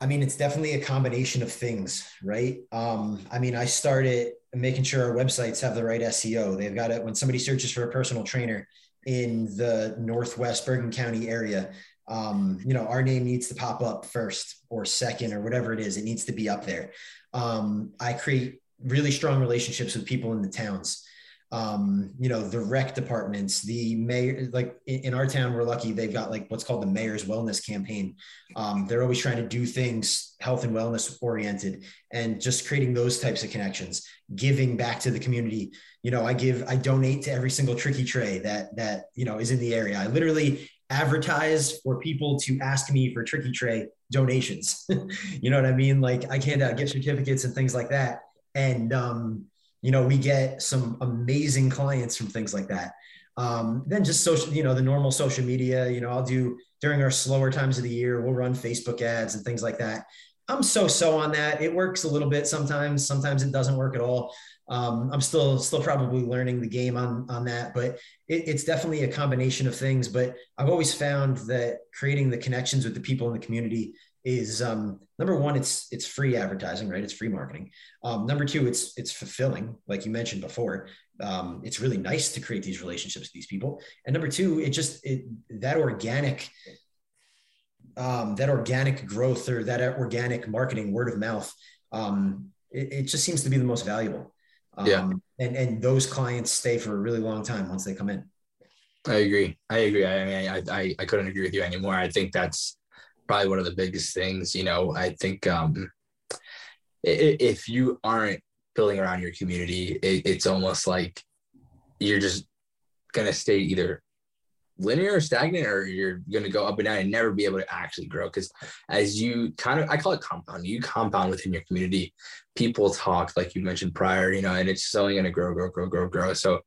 I mean, it's definitely a combination of things, right? Um, I mean, I started making sure our websites have the right SEO. They've got it when somebody searches for a personal trainer in the Northwest Bergen County area. Um, you know, our name needs to pop up first or second or whatever it is. It needs to be up there. Um, I create really strong relationships with people in the towns. um, you know, the rec departments, the mayor, like in, our town, we're lucky they've got like what's called the mayor's wellness campaign. Um, they're always trying to do things health and wellness oriented and just creating those types of connections, giving back to the community. You know, I give, I donate to every single tricky tray that, that, you know, is in the area. I literally advertise for people to ask me for tricky tray donations. <laughs> you know what I mean? Like I can't uh, gift certificates and things like that. And, um, you know, we get some amazing clients from things like that. Um, then just social, you know, the normal social media, you know, I'll do during our slower times of the year, we'll run Facebook ads and things like that. I'm so so on that. It works a little bit sometimes. Sometimes it doesn't work at all. Um, I'm still still probably learning the game on on that, but it, it's definitely a combination of things. But I've always found that creating the connections with the people in the community is um, number one, it's it's free advertising, right? It's free marketing. Um, number two, it's it's fulfilling, like you mentioned before. Um, it's really nice to create these relationships with these people. And number two, it just it that organic um, that organic growth or that organic marketing, word of mouth, um, it, it just seems to be the most valuable. Um, yeah. And and those clients stay for a really long time once they come in. I agree. I agree. I mean, I, I, I couldn't agree with you anymore. I think that's probably one of the biggest things. You know, I think um, if you aren't building around your community, it, it's almost like you're just gonna stay either linear or stagnant or you're going to go up and down and never be able to actually grow because as you kind of i call it compound you compound within your community people talk like you mentioned prior you know and it's only going to grow grow grow grow grow so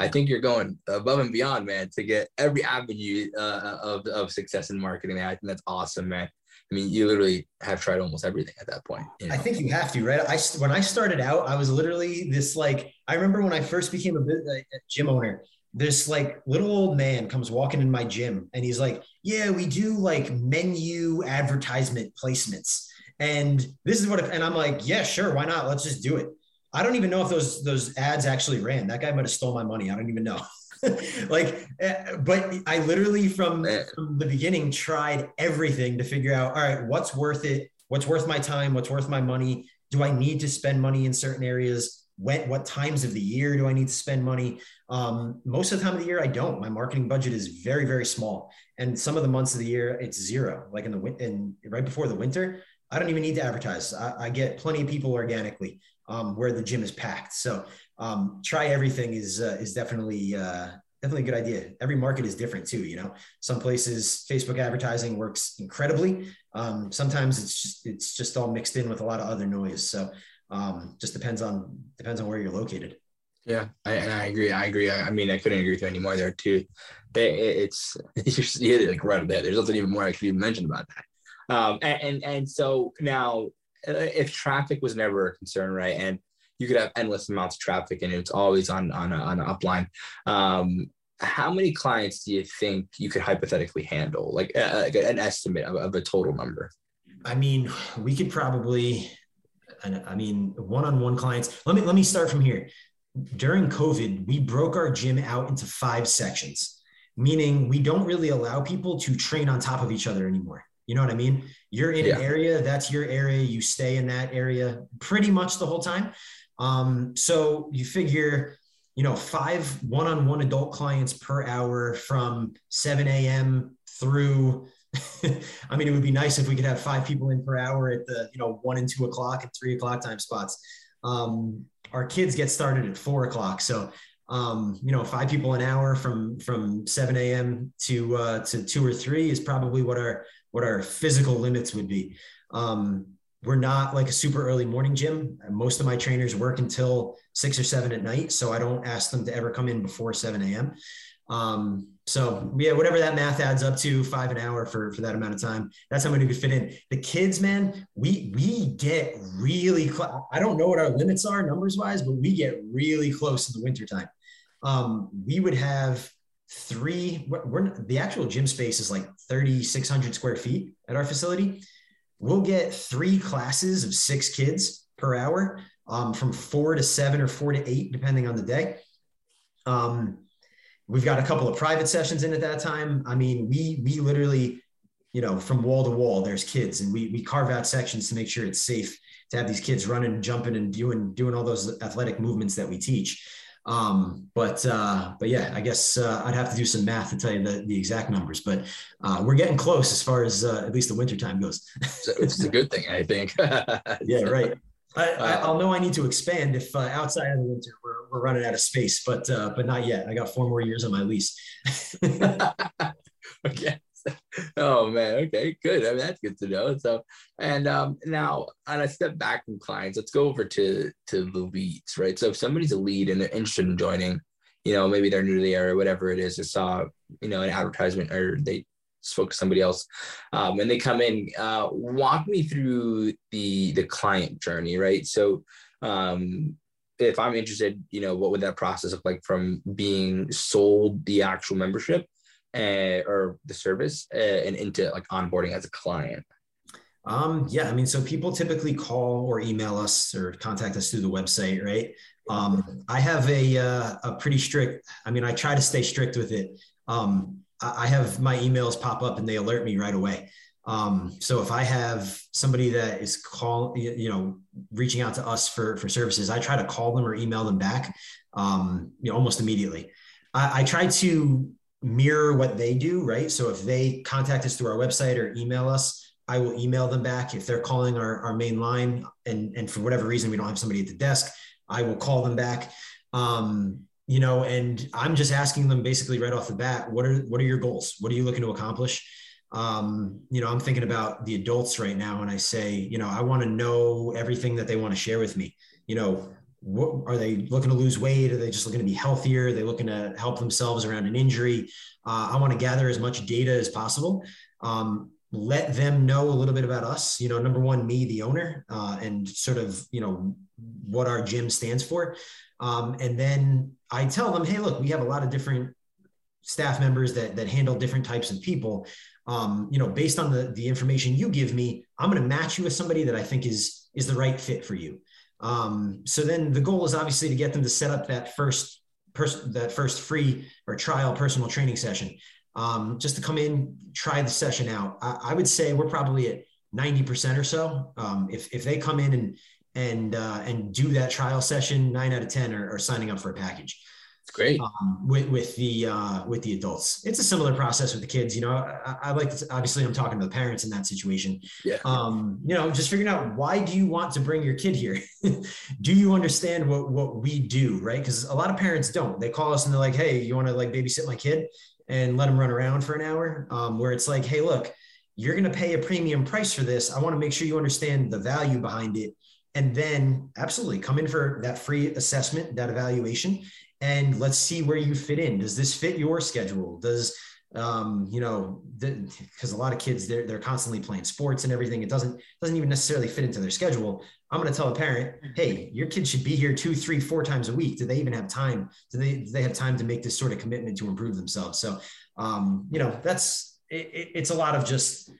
I think you're going above and beyond, man, to get every avenue uh, of, of success in marketing. I think that's awesome, man. I mean, you literally have tried almost everything at that point. You know? I think you have to, right? I when I started out, I was literally this like I remember when I first became a, a gym owner. This like little old man comes walking in my gym, and he's like, "Yeah, we do like menu advertisement placements." And this is what, if, and I'm like, yeah, sure, why not? Let's just do it. I don't even know if those those ads actually ran. That guy might have stole my money. I don't even know. <laughs> like, eh, but I literally from, from the beginning tried everything to figure out. All right, what's worth it? What's worth my time? What's worth my money? Do I need to spend money in certain areas? When, what times of the year do I need to spend money? Um, most of the time of the year, I don't. My marketing budget is very, very small, and some of the months of the year, it's zero. Like in the in right before the winter, I don't even need to advertise. I, I get plenty of people organically um, where the gym is packed. So um, try everything is uh, is definitely uh, definitely a good idea. Every market is different too. You know, some places Facebook advertising works incredibly. Um, sometimes it's just it's just all mixed in with a lot of other noise. So um, just depends on depends on where you're located. Yeah, I, and I agree. I agree. I, I, mean, I couldn't agree with you anymore there too. It, it's it's <laughs> you like right there. There's nothing even more I could even mention about that. Um, and, and and so now if traffic was never a concern, right, and you could have endless amounts of traffic and it's always on on, a, on an upline. Um, how many clients do you think you could hypothetically handle, like uh, an estimate of, of a total number? I mean, we could probably. I mean, one-on-one clients. Let me let me start from here. During COVID, we broke our gym out into five sections, meaning we don't really allow people to train on top of each other anymore. You know what I mean? You're in yeah. an area, that's your area. You stay in that area pretty much the whole time. Um, so you figure, you know, five one on one adult clients per hour from 7 a.m. through. <laughs> I mean, it would be nice if we could have five people in per hour at the, you know, one and two o'clock and three o'clock time spots. Um, our kids get started at four o'clock. So um, you know, five people an hour from from 7 a.m. to uh, to two or three is probably what our what our physical limits would be. Um, we're not like a super early morning gym. Most of my trainers work until six or seven at night, so I don't ask them to ever come in before 7 a.m. Um, so yeah, whatever that math adds up to, five an hour for for that amount of time. That's how many could fit in. The kids, man, we we get really. Cl- I don't know what our limits are numbers wise, but we get really close in the wintertime. Um, we would have three we're, the actual gym space is like 3600 square feet at our facility. We'll get three classes of six kids per hour um, from four to seven or four to eight depending on the day. Um, we've got a couple of private sessions in at that time. I mean we we literally you know from wall to wall there's kids and we we carve out sections to make sure it's safe to have these kids running jumping and doing doing all those athletic movements that we teach Um, but uh, but yeah, I guess uh, I'd have to do some math to tell you the, the exact numbers. But uh, we're getting close as far as uh, at least the winter time goes. so it's a good thing, I think. <laughs> <laughs> yeah, right. I, will know I need to expand if uh, outside of the winter we're, we're running out of space, but uh, but not yet. I got four more years on my lease. <laughs> okay. <laughs> Oh man. Okay. Good. I mean, that's good to know. So, and um, now on a step back from clients, let's go over to to the leads, right? So if somebody's a lead and they're interested in joining, you know, maybe they're new to the area, whatever it is, they saw, you know, an advertisement or they spoke to somebody else um, and they come in uh, walk me through the the client journey right so um, if i'm interested you know what would that process look like from being sold the actual membership uh, or the service uh, and into like onboarding as a client um, yeah, I mean, so people typically call or email us or contact us through the website, right? Um, I have a uh, a pretty strict. I mean, I try to stay strict with it. Um, I have my emails pop up and they alert me right away. Um, so if I have somebody that is call, you know, reaching out to us for for services, I try to call them or email them back, um, you know, almost immediately. I, I try to mirror what they do, right? So if they contact us through our website or email us, I will email them back. If they're calling our, our main line and, and for whatever reason we don't have somebody at the desk, I will call them back. Um, you know, and I'm just asking them basically right off the bat, what are what are your goals? What are you looking to accomplish? Um, you know, I'm thinking about the adults right now, and I say, you know, I want to know everything that they want to share with me. You know, what are they looking to lose weight? Are they just looking to be healthier? Are they looking to help themselves around an injury? Uh, I want to gather as much data as possible. Um, let them know a little bit about us. You know, number one, me, the owner, uh, and sort of you know what our gym stands for. Um, and then I tell them, hey, look, we have a lot of different staff members that that handle different types of people. Um, you know, based on the the information you give me, I'm going to match you with somebody that I think is is the right fit for you. Um, so then the goal is obviously to get them to set up that first person that first free or trial personal training session. Um, just to come in, try the session out. I, I would say we're probably at 90% or so. Um, if, if they come in and and uh, and do that trial session, nine out of ten are, are signing up for a package. It's great um, with with the uh, with the adults. It's a similar process with the kids. You know, I, I like to, obviously I'm talking to the parents in that situation. Yeah. Um, you know, just figuring out why do you want to bring your kid here? <laughs> do you understand what what we do, right? Because a lot of parents don't. They call us and they're like, "Hey, you want to like babysit my kid and let him run around for an hour?" Um, where it's like, "Hey, look." You're going to pay a premium price for this. I want to make sure you understand the value behind it and then absolutely come in for that free assessment that evaluation and let's see where you fit in. Does this fit your schedule? Does um, you know because a lot of kids they're, they're constantly playing sports and everything. It doesn't doesn't even necessarily fit into their schedule. I'm going to tell a parent hey your kid should be here two three four times a week. Do they even have time? Do they do they have time to make this sort of commitment to improve themselves? So um, you know that's it, it's a lot of just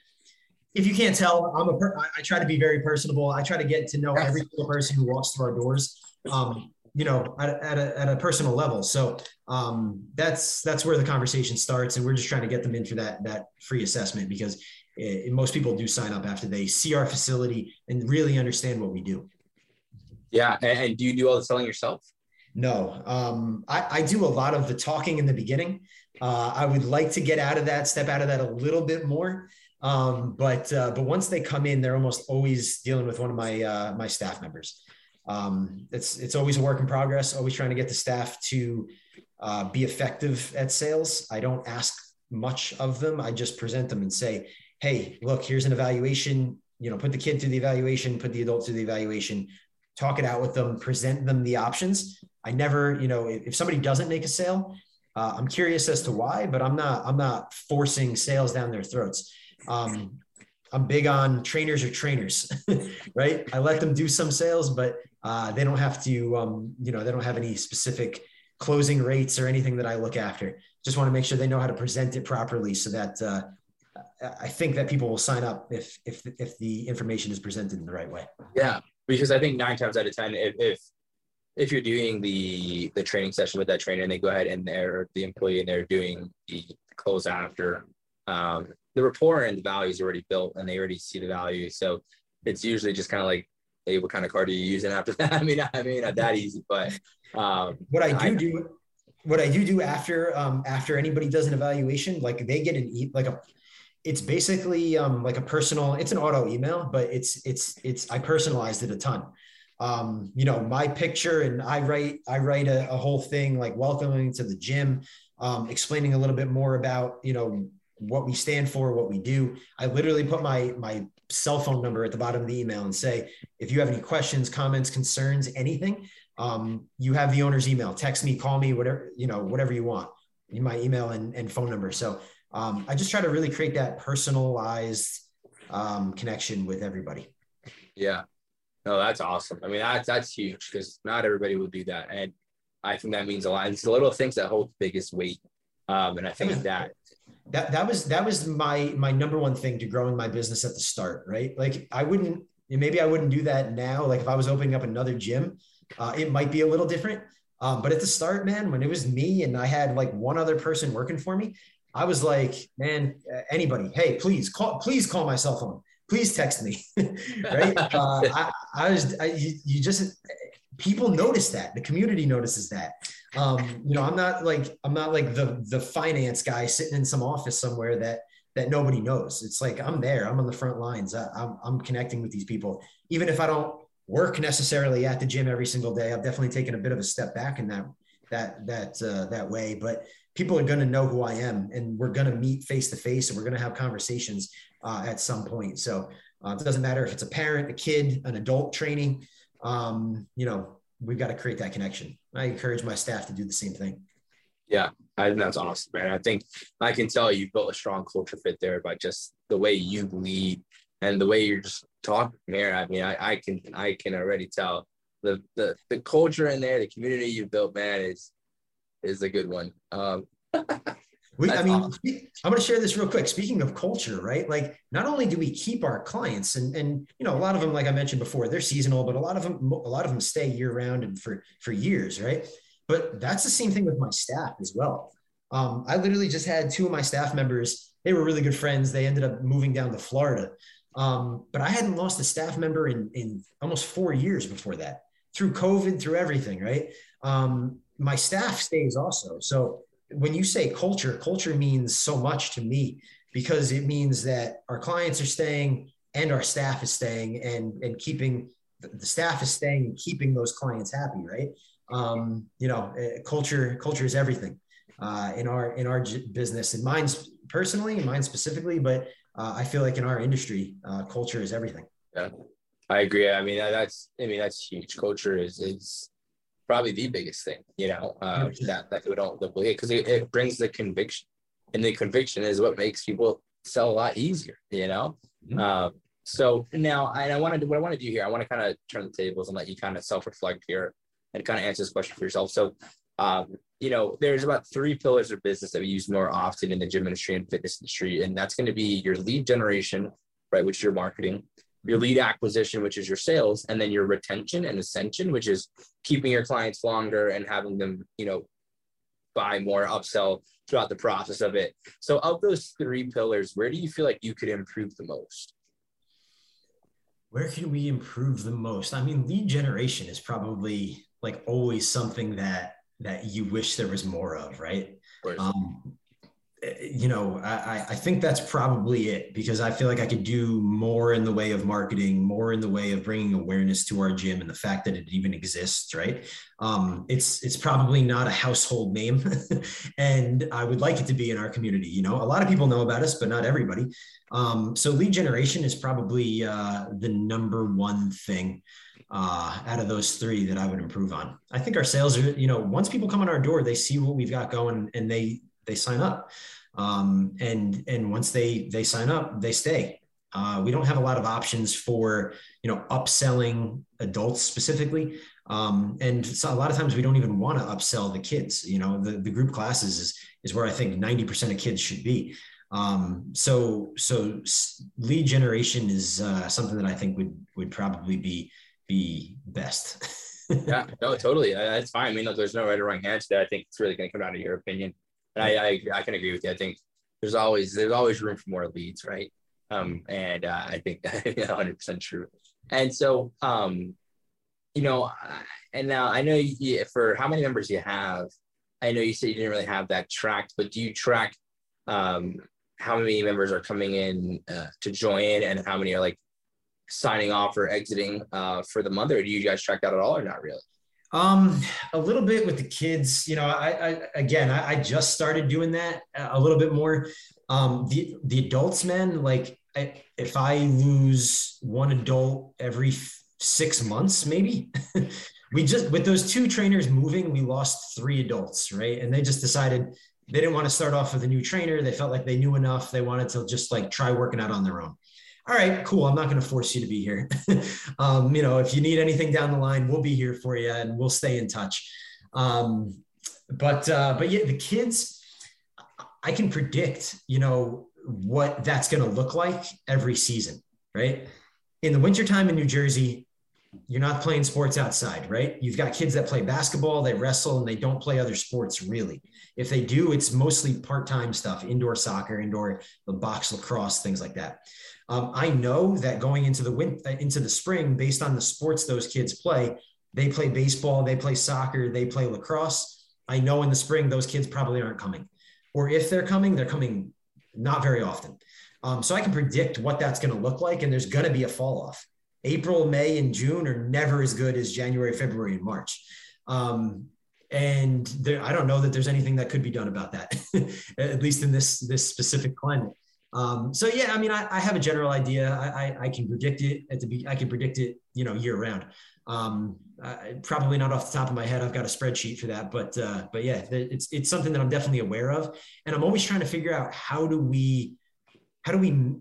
if you can't tell, I'm a per- I try to be very personable. I try to get to know every single person who walks through our doors. Um, you know, at, at, a, at a personal level. So um, that's that's where the conversation starts, and we're just trying to get them in for that that free assessment because it, most people do sign up after they see our facility and really understand what we do. Yeah, and, do you do all the selling yourself? No, um, I, I, do a lot of the talking in the beginning. Uh, I would like to get out of that, step out of that a little bit more. Um, but uh, but once they come in, they're almost always dealing with one of my uh, my staff members. Um, it's it's always a work in progress. Always trying to get the staff to uh, be effective at sales. I don't ask much of them. I just present them and say, "Hey, look, here's an evaluation. You know, put the kid through the evaluation, put the adult through the evaluation, talk it out with them, present them the options." I never, you know, if, if somebody doesn't make a sale, uh, I'm curious as to why, but I'm not I'm not forcing sales down their throats. Um, I'm big on trainers or trainers, <laughs> right? I let them do some sales, but uh, they don't have to, um, you know, they don't have any specific closing rates or anything that I look after. Just want to make sure they know how to present it properly so that uh, I think that people will sign up if, if, if the information is presented in the right way. Yeah. Because I think nine times out of 10, if, if, if you're doing the, the training session with that trainer and they go ahead and they're the employee and they're doing the close after, um, the rapport and the value is already built and they already see the value. So it's usually just kind of like hey, what kind of card are you using after that? <laughs> I mean, I mean, not that easy, but um, what I do I, do, what I do do after um, after anybody does an evaluation, like they get an e- like a, it's basically um, like a personal. It's an auto email, but it's it's it's I personalized it a ton. Um, you know, my picture and I write I write a, a whole thing like welcoming to the gym, um, explaining a little bit more about you know what we stand for, what we do. I literally put my my cell phone number at the bottom of the email and say, if you have any questions, comments, concerns, anything, um, you have the owner's email. Text me, call me, whatever you know, whatever you want. My email and, and phone number. So um, I just try to really create that personalized um, connection with everybody. Yeah, no, that's awesome. I mean, that's that's huge because not everybody will do that, and I think that means a lot. It's the little things that hold the biggest weight. Um, and I think that that that was that was my my number one thing to growing my business at the start, right? Like I wouldn't maybe I wouldn't do that now. Like if I was opening up another gym, uh, it might be a little different. Um, but at the start, man, when it was me and I had like one other person working for me, I was like, man, anybody, hey, please call, please call my cell phone, please text me, <laughs> right? <laughs> Uh, I, I, was, I, you, you just people notice that the community notices that um, you know i'm not like i'm not like the the finance guy sitting in some office somewhere that that nobody knows. It's like i'm there. I'm on the front lines. I, I'm, I'm connecting with these people. Even if i don't work necessarily at the gym every single day i've definitely taken a bit of a step back in that that that uh, that way. But people are going to know who i am and we're going to meet face to face and we're going to have conversations uh, at some point. So uh, it doesn't matter if it's a parent a kid an adult training um, you know, we've got to create that connection. I encourage my staff to do the same thing. Yeah, I think that's awesome, man. I think I can tell you've built a strong culture fit there by just the way you lead and the way you're just talking here. I mean, I, I can I can already tell the the the culture in there, the community you've built, man, is is a good one. Um, <laughs> We, I mean, awesome. I'm going to share this real quick. Speaking of culture, right? Like, not only do we keep our clients, and and you know, a lot of them, like I mentioned before, they're seasonal, but a lot of them, a lot of them stay year round and for for years, right? But that's the same thing with my staff as well. Um, I literally just had two of my staff members. They were really good friends. They ended up moving down to Florida, um, but I hadn't lost a staff member in in almost four years before that, through COVID, through everything, right? Um, my staff stays also, so when you say culture, culture means so much to me because it means that our clients are staying and our staff is staying and and keeping the staff is staying and keeping those clients happy, right? Um, you know, eh, culture culture is everything uh, in our in our business and mine's personally and mine specifically, but uh, I feel like in our industry, uh, culture is everything. Yeah, I agree. I mean, that's I mean that's huge. Culture is is probably the biggest thing, you know, uh, that that don't believe because it, it brings the conviction, and the conviction is what makes people sell a lot easier, you know. Mm-hmm. Uh, so now, and I want to do what I want to do here. I want to kind of turn the tables and let you kind of self reflect here and kind of answer this question for yourself. So, um, you know, there's about three pillars of business that we use more often in the gym industry and fitness industry, and that's going to be your lead generation, right, which is your marketing, your lead acquisition, which is your sales, and then your retention and ascension, which is keeping your clients longer and having them, you know, buy more, upsell throughout the process of it. So, of those three pillars, where do you feel like you could improve the most? Where can we improve the most? I mean, lead generation is probably like always something that that you wish there was more of, right? Of um, you know, I, I think that's probably it because I feel like I could do more in the way of marketing, more in the way of bringing awareness to our gym and the fact that it even exists. Right? Um, it's it's probably not a household name, <laughs> and I would like it to be in our community. You know, a lot of people know about us, but not everybody. Um, so lead generation is probably uh, the number one thing uh, out of those three that I would improve on. I think our sales are, you know, once people come on our door, they see what we've got going and they they sign up. Um, and and once they they sign up, they stay. Uh, we don't have a lot of options for you know upselling adults specifically. Um, and so a lot of times we don't even want to upsell the kids. You know, the, the group classes is is where I think 90% of kids should be. Um, so so lead generation is uh, something that I think would would probably be be best. <laughs> yeah, no, totally. That's fine. I mean, there's no right or wrong answer. There. I think it's really going to come down to your opinion. And I, I, I can agree with you. I think there's always there's always room for more leads, right? Um, and uh, I think <laughs> 100% true. And so, um, you know, and now I know you, for how many members you have, I know you said you didn't really have that tracked, but do you track um, how many members are coming in uh, to join and how many are like signing off or exiting uh, for the month, or do you guys track that at all or not really? Um, a little bit with the kids, you know, I, I again, I, I, just started doing that a little bit more. Um, the, the adults, man, like I, if I lose one adult every six months, maybe <laughs> we just, with those two trainers moving, we lost three adults. Right. And they just decided they didn't want to start off with a new trainer. They felt like they knew enough. They wanted to just like try working out on their own all right, cool. I'm not going to force you to be here. <laughs> um, you know, if you need anything down the line, we'll be here for you and we'll stay in touch. Um, but, uh, but yeah, the kids, I can predict, you know, what that's going to look like every season, right? In the wintertime in New Jersey, you're not playing sports outside, right? You've got kids that play basketball, they wrestle, and they don't play other sports really. If they do, it's mostly part time stuff indoor soccer, indoor box lacrosse, things like that. Um, I know that going into the win- uh, into the spring, based on the sports those kids play, they play baseball, they play soccer, they play lacrosse. I know in the spring those kids probably aren't coming, or if they're coming, they're coming not very often. Um, so I can predict what that's going to look like, and there's going to be a fall off. April, May, and June are never as good as January, February, and March. Um, and there, I don't know that there's anything that could be done about that, <laughs> at least in this this specific climate. Um, so yeah, I mean, I, I, have a general idea. I, I, I, can predict it at the be, I can predict it, you know, year round. Um, probably not off the top of my head. I've got a spreadsheet for that, but uh, but yeah, it's it's something that I'm definitely aware of, and I'm always trying to figure out how do we how do we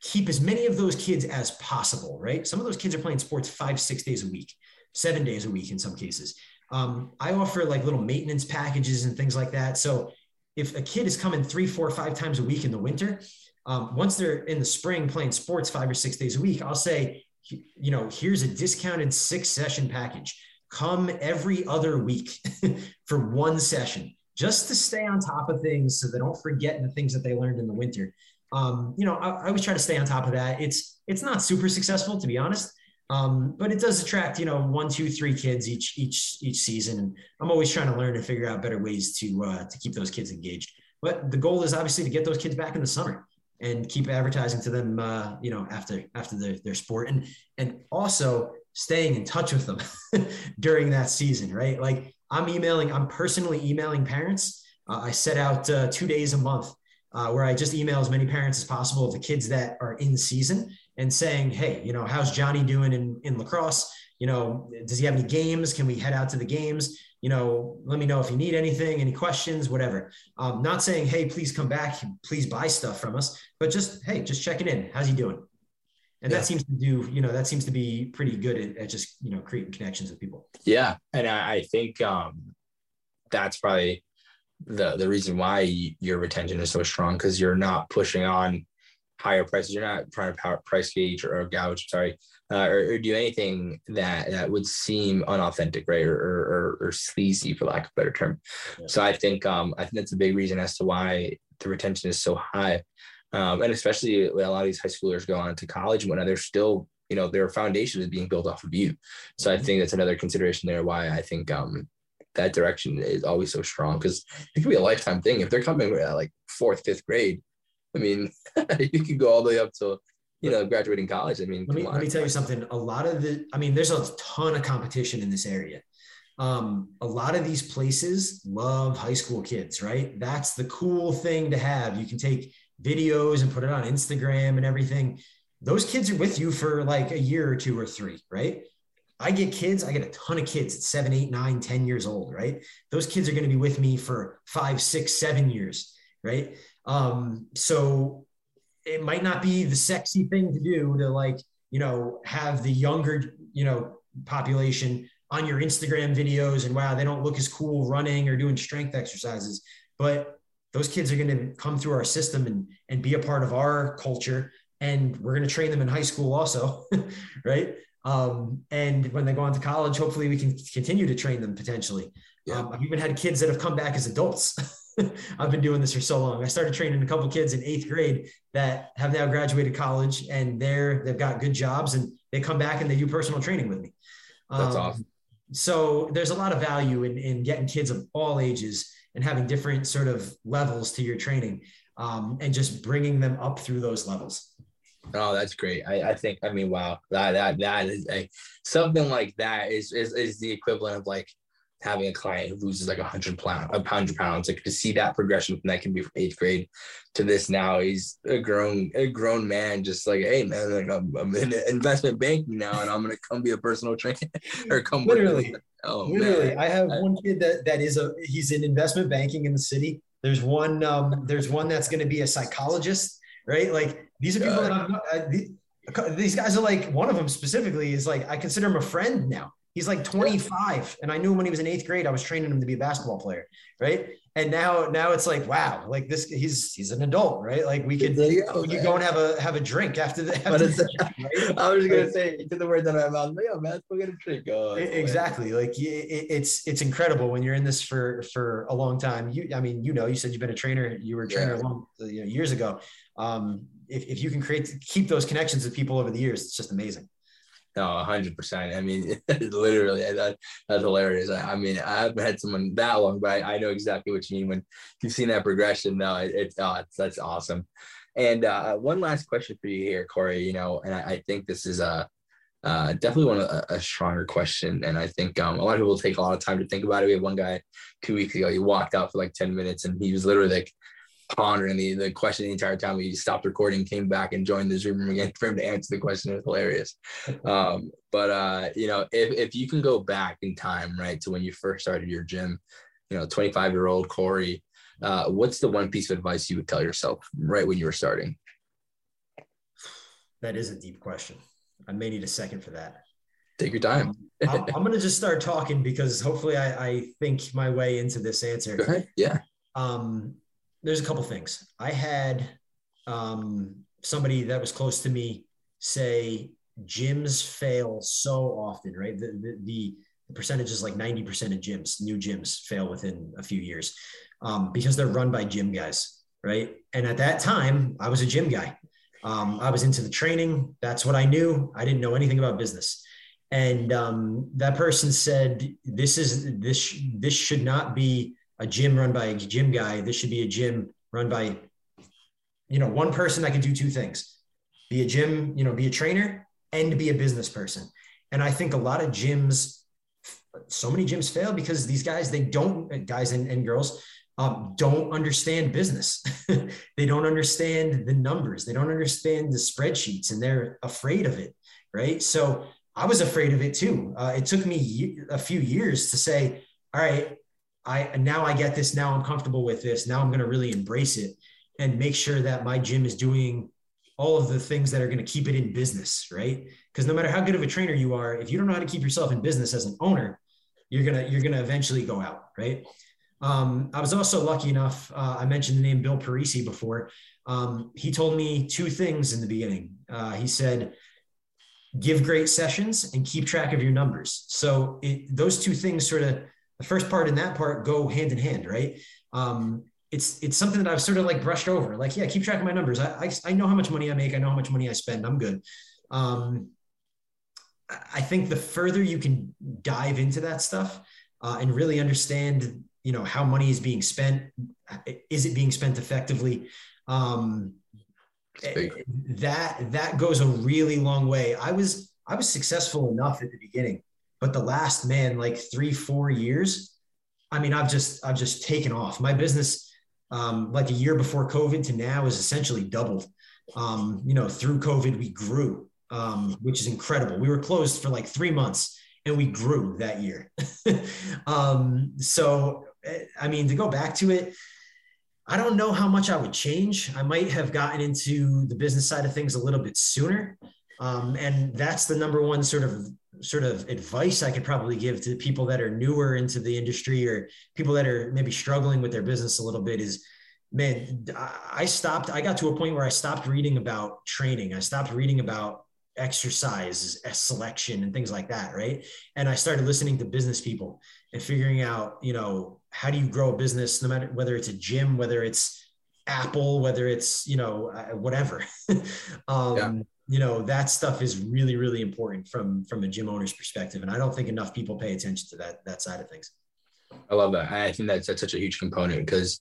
keep as many of those kids as possible, right? Some of those kids are playing sports five, six days a week, seven days a week in some cases. Um, I offer like little maintenance packages and things like that. So if a kid is coming three, four, five times a week in the winter, um, once they're in the spring playing sports five or six days a week, I'll say, you know, here's a discounted six session package. Come every other week <laughs> for one session just to stay on top of things so they don't forget the things that they learned in the winter. Um, you know, I, I always try to stay on top of that. It's it's not super successful to be honest, um, but it does attract, you know, one, two, three kids each each each season. And I'm always trying to learn and figure out better ways to uh, to keep those kids engaged. But the goal is obviously to get those kids back in the summer and keep advertising to them, uh, you know, after after their, their sport, and and also staying in touch with them <laughs> during that season, right? Like I'm emailing, I'm personally emailing parents. Uh, I set out uh, two days a month uh, where I just email as many parents as possible of the kids that are in season and saying, hey, you know, how's Johnny doing in, in lacrosse? You know, does he have any games? Can we head out to the games? You know, let me know if you need anything, any questions, whatever. Um, not saying, hey, please come back, please buy stuff from us, but just, hey, just checking in. How's he doing? And yeah. that seems to do, you know, that seems to be pretty good at, at just, you know, creating connections with people. Yeah. And I, I think um, that's probably the the reason why your retention is so strong because you're not pushing on higher prices. You're not trying to price gauge or, or gouge, sorry, uh, or, or, do anything that that would seem unauthentic, right, or or, or sleazy, for lack of a better term. Yeah. So I think um, I think that's a big reason as to why the retention is so high, um, and especially when a lot of these high schoolers go on to college and whatnot, they're still you know their foundation is being built off of you. So I mm-hmm. think that's another consideration there. Why I think um, that direction is always so strong because it could be a lifetime thing. If they're coming at like fourth, fifth grade, I mean, <laughs> you could go all the way up to you know graduating college. I mean, let me, let me tell you something. A lot of the, I mean, there's a ton of competition in this area. Um, a lot of these places love high school kids, right? That's the cool thing to have. You can take videos and put it on Instagram and everything. Those kids are with you for like a year or two or three, right? I get kids, I get a ton of kids at seven, eight, nine, ten years old, right? Those kids are going to be with me for five, six, seven years, right? Um, so it might not be the sexy thing to do to like, you know, have the younger, you know, population on your Instagram videos and wow, they don't look as cool running or doing strength exercises. But those kids are going to come through our system and, and be a part of our culture. And we're going to train them in high school also, <laughs> right? Um, and when they go on to college, hopefully we can continue to train them potentially. Yeah. Um, I've even had kids that have come back as adults <laughs> <laughs> I've been doing this for so long. I started training a couple kids in eighth grade that have now graduated college and they're they've got good jobs and they come back and they do personal training with me. That's um, awesome. So there's a lot of value in, in getting kids of all ages and having different sort of levels to your training um, and just bringing them up through those levels. Oh, that's great. I, I think, I mean, wow, that, that, that is a, something like that is, is, is the equivalent of like having a client who loses like a hundred pound, a hundred pounds, like to see that progression from that can be from eighth grade to this now. He's a grown, a grown man, just like, hey man, like I'm, I'm in investment banking now, and I'm gonna come be a personal trainer <laughs> or come literally. Oh literally, man. I have one kid that that is a he's in investment banking in the city. There's one, um, there's one that's going to be a psychologist, right? Like these are people God. that I'm, I, these guys are like one of them specifically is like I consider him a friend now He's like 25, and I knew him when he was in eighth grade. I was training him to be a basketball player, right? And now, now it's like, wow, like this, he's he's an adult, right? Like we could you, go, you go and have a have a drink after the. After the <laughs> right? I was just gonna say to the words out of my mouth, yo, man, let's go get a drink. Oh, exactly, like it, it's it's incredible when you're in this for for a long time. You, I mean, you know, you said you've been a trainer, you were a trainer yeah. long, you know, years ago. Um, if if you can create keep those connections with people over the years, it's just amazing. No, hundred percent. I mean, <laughs> literally, that, that's hilarious. I, I, mean, I haven't had someone that long, but I, I, know exactly what you mean when you've seen that progression. No, it, it's, oh, it's that's awesome. And uh, one last question for you here, Cory. You know, and I, I think this is a uh, definitely one a, a, stronger question, and I think um, a lot of people take a lot of time to think about it. We had one guy two weeks ago. He walked out for like ten minutes, and he was literally like, pondering the, the question the entire time. We stopped recording, came back and joined the Zoom room again <laughs> for him to answer the question. It was hilarious. Um, but uh, you know, if, if you can go back in time, right, to when you first started your gym, you know, 25 year old Cory, uh, what's the one piece of advice you would tell yourself right when you were starting? That is a deep question. I may need a second for that. Take your time. <laughs> I'm, I'm going to just start talking because hopefully I, I think my way into this answer. Yeah. Um, there's a couple things. I had um, somebody that was close to me say gyms fail so often, right? The, the, the, percentage is like 90% of gyms, new gyms fail within a few years um, because they're run by gym guys, right? And at that time, I was a gym guy. Um, I was into the training. That's what I knew. I didn't know anything about business. And um, that person said, "This is this this should not be a gym run by a gym guy. This should be a gym run by, you know, one person that can do two things be a gym, you know, be a trainer and be a business person. And I think a lot of gyms, so many gyms fail because these guys, they don't, guys and, and girls, um, don't understand business. <laughs> they don't understand the numbers. They don't understand the spreadsheets and they're afraid of it. Right. So I was afraid of it too. Uh, it took me a few years to say, all right, I now I get this. Now I'm comfortable with this. Now I'm going to really embrace it and make sure that my gym is doing all of the things that are going to keep it in business, right? Because no matter how good of a trainer you are, if you don't know how to keep yourself in business as an owner, you're gonna you're gonna eventually go out, right? Um, I was also lucky enough. Uh, I mentioned the name Bill Parisi before. Um, he told me two things in the beginning. Uh, he said, "Give great sessions and keep track of your numbers." So it, those two things sort of the first part and that part go hand in hand, right? Um, it's it's something that I've sort of like brushed over. Like, yeah, keep track of my numbers. I, I, I know how much money I make. I know how much money I spend. I'm good. Um, I think the further you can dive into that stuff uh, and really understand, you know, how money is being spent, is it being spent effectively? Um, that that goes a really long way. I was I was successful enough at the beginning but the last man, like three, four years, I mean, I've just I've just taken off. My business, um, like a year before COVID to now, is essentially doubled. Um, you know, through COVID, we grew, um, which is incredible. We were closed for like three months, and we grew that year. <laughs> um, so, I mean, to go back to it, I don't know how much I would change. I might have gotten into the business side of things a little bit sooner. Um, and that's the number one sort of sort of advice I could probably give to people that are newer into the industry or people that are maybe struggling with their business a little bit is man, I stopped, I got to a point where I stopped reading about training. I stopped reading about exercise selection and things like that. Right. And I started listening to business people and figuring out, you know, how do you grow a business, no matter whether it's a gym, whether it's Apple, whether it's, you know, uh, whatever. <laughs> um, yeah. You know, that stuff is really, really important from from a gym owner's perspective. And I don't think enough people pay attention to that that side of things. I love that. I think that's, that's such a huge component because,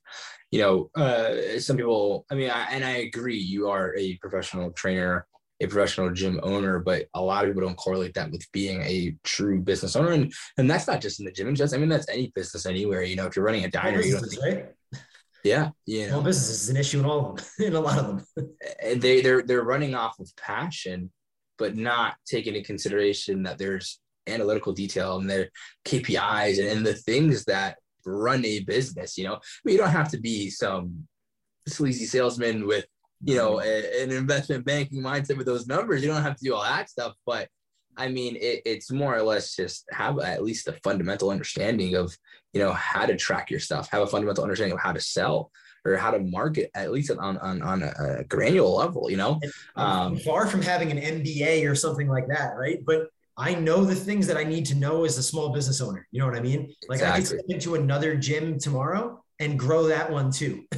you know, uh, some people, I mean, I, and I agree, you are a professional trainer a professional gym owner, but a lot of people don't correlate that with being a true business owner. And and that's not just in the gym. Just I mean, that's any business anywhere. You know, if you're running a diner, you don't think, right? Yeah, you know, Small business is an issue in all of them, <laughs> in a lot of them. <laughs> Eh, they they're they're running off of passion, but not taking into consideration that there's analytical detail and their KPIs and, and the things that run a business. You know, I mean, you don't have to be some sleazy salesman with you know, a, an investment banking mindset with those numbers. You don't have to do all that stuff, but I mean, it, it's more or less just have at least a fundamental understanding of, you know, how to track your stuff, have a fundamental understanding of how to sell or how to market at least on, on, on a, granular level, you know, um, far from having an MBA or something like that. Right. But I know the things that I need to know as a small business owner. You know what I mean? Like exactly. I could step into another gym tomorrow and grow that one too. <laughs>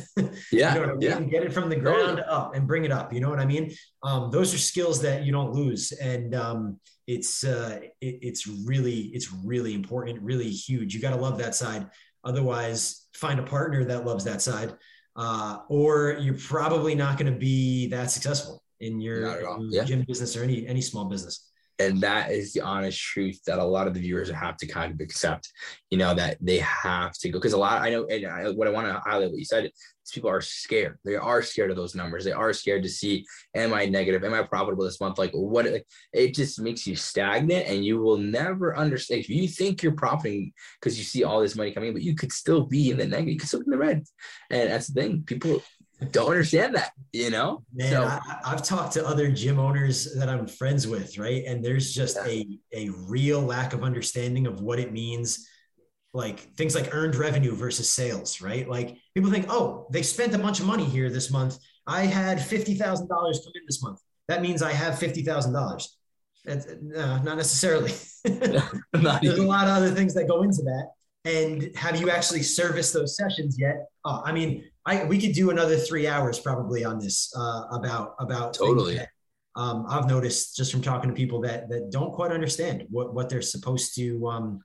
Yeah. you know I mean? yeah. Get it from the ground up and bring it up. You know what I mean? Um, those are skills that you don't lose. And um, it's, uh, it, it's really, it's really important, really huge. You got to love that side. Otherwise find a partner that loves that side. Uh, or you're probably not going to be that successful in your yeah. gym business or any, any small business and that is the honest truth that a lot of the viewers have to kind of accept you know that they have to go because a lot i know and I, what i want to highlight what you said is people are scared. They are scared of those numbers. They are scared to see am i negative? Am i profitable this month? Like what it just makes you stagnant and you will never understand. If you think you're profiting because you see all this money coming in but you could still be in the negative you could still be in the red. And that's the thing. People don't understand that, you know? Man, so, I, have talked to other gym owners that I'm friends with, right? And there's just yeah. a, a real lack of understanding of what it means, like things like earned revenue versus sales, right? Like people think, oh, they spent a bunch of money here this month. I had $50,000 come in this month. That means I have $50,000. Uh, not necessarily. <laughs> <laughs> not there's a lot of other things that go into that. And have you actually serviced those sessions yet? Uh, I mean, I we could do another three hours probably on this uh, about about totally. That, um, I've noticed just from talking to people that that don't quite understand what what they're supposed to um,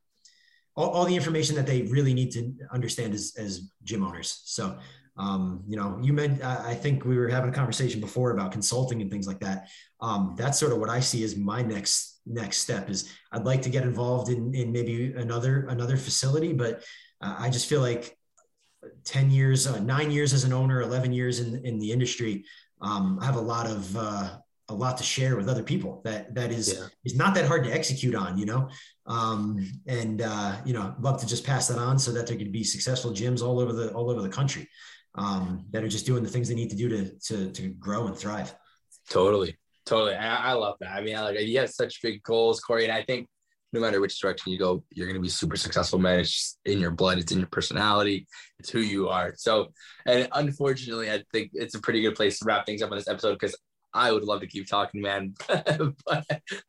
all, all the information that they really need to understand as as gym owners. So um, you know, you meant I think we were having a conversation before about consulting and things like that. Um, that's sort of what I see as my next next step is I'd like to get involved in in maybe another another facility, but uh, I just feel like 10 years, uh, nine years as an owner, 11 years in, in the industry, um, I have a lot of, uh, a lot to share with other people that, that is, yeah. is not that hard to execute on, you know? Um, and, uh, you know, love to just pass that on so that there could be successful gyms all over the, all over the country, um, that are just doing the things they need to do to, to, to grow and thrive. Totally. Totally. I, I love that. I mean, I like, you have such big goals, Cory. And I think no matter which direction you go, you're going to be super successful, man. It's in your blood, it's in your personality, it's who you are. So, and unfortunately, I think it's a pretty good place to wrap things up on this episode because I would love to keep talking, man, <laughs> but,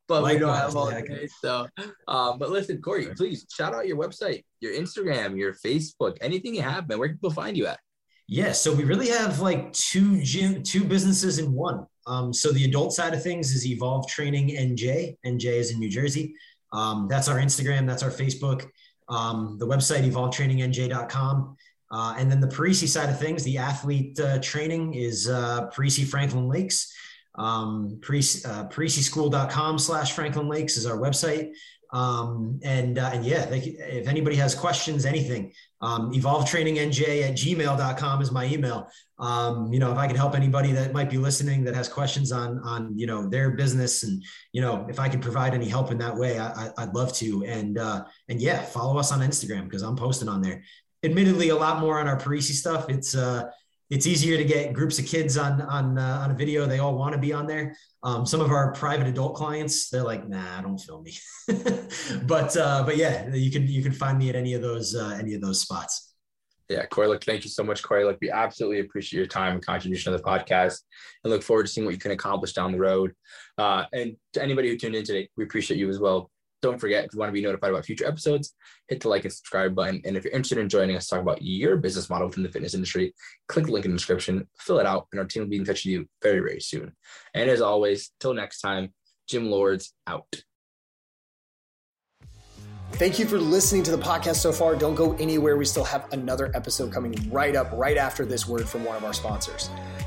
but we don't have all day. So, um, but listen, Cory, please shout out your website, your Instagram, your Facebook, anything you have, man. Where can people find you at? Yeah, so we really have like two gym, two businesses in one. Um, so the adult side of things is Evolve Training NJ. NJ is in New Jersey. Um, that's our Instagram, that's our Facebook, um, the website evolvetrainingnj.com. Uh, and then the Parisi side of things, the athlete uh, training is uh, Parisi Franklin Lakes. Um, Parisi, uh, ParisiSchool.com slash Franklin Lakes is our website. Um, and, uh, and yeah, they, if anybody has questions, anything, um, evolvetrainingnj at gmail.com is my email. Um, you know, if I can help anybody that might be listening that has questions on, on, you know, their business and, you know, if I can provide any help in that way, I, would love to. And, uh, and yeah, follow us on Instagram because I'm posting on there. Admittedly, a lot more on our Parisi stuff. It's, uh, it's easier to get groups of kids on on uh, on a video. They all want to be on there. Um, some of our private adult clients, they're like, "Nah, don't film me." <laughs> but uh, but yeah, you can you can find me at any of those uh, any of those spots. Yeah, Cory, look, thank you so much, Cory. Look, we absolutely appreciate your time and contribution to the podcast and look forward to seeing what you can accomplish down the road. Uh, and to anybody who tuned in today, we appreciate you as well Don't forget, if you want to be notified about future episodes, hit the like and subscribe button. And if you're interested in joining us talk about your business model within the fitness industry, click the link in the description, fill it out, and our team will be in touch with you very, very soon. And as always, till next time, Gym Lords out. Thank you for listening to the podcast so far. Don't go anywhere. We still have another episode coming right up, right after this word from one of our sponsors.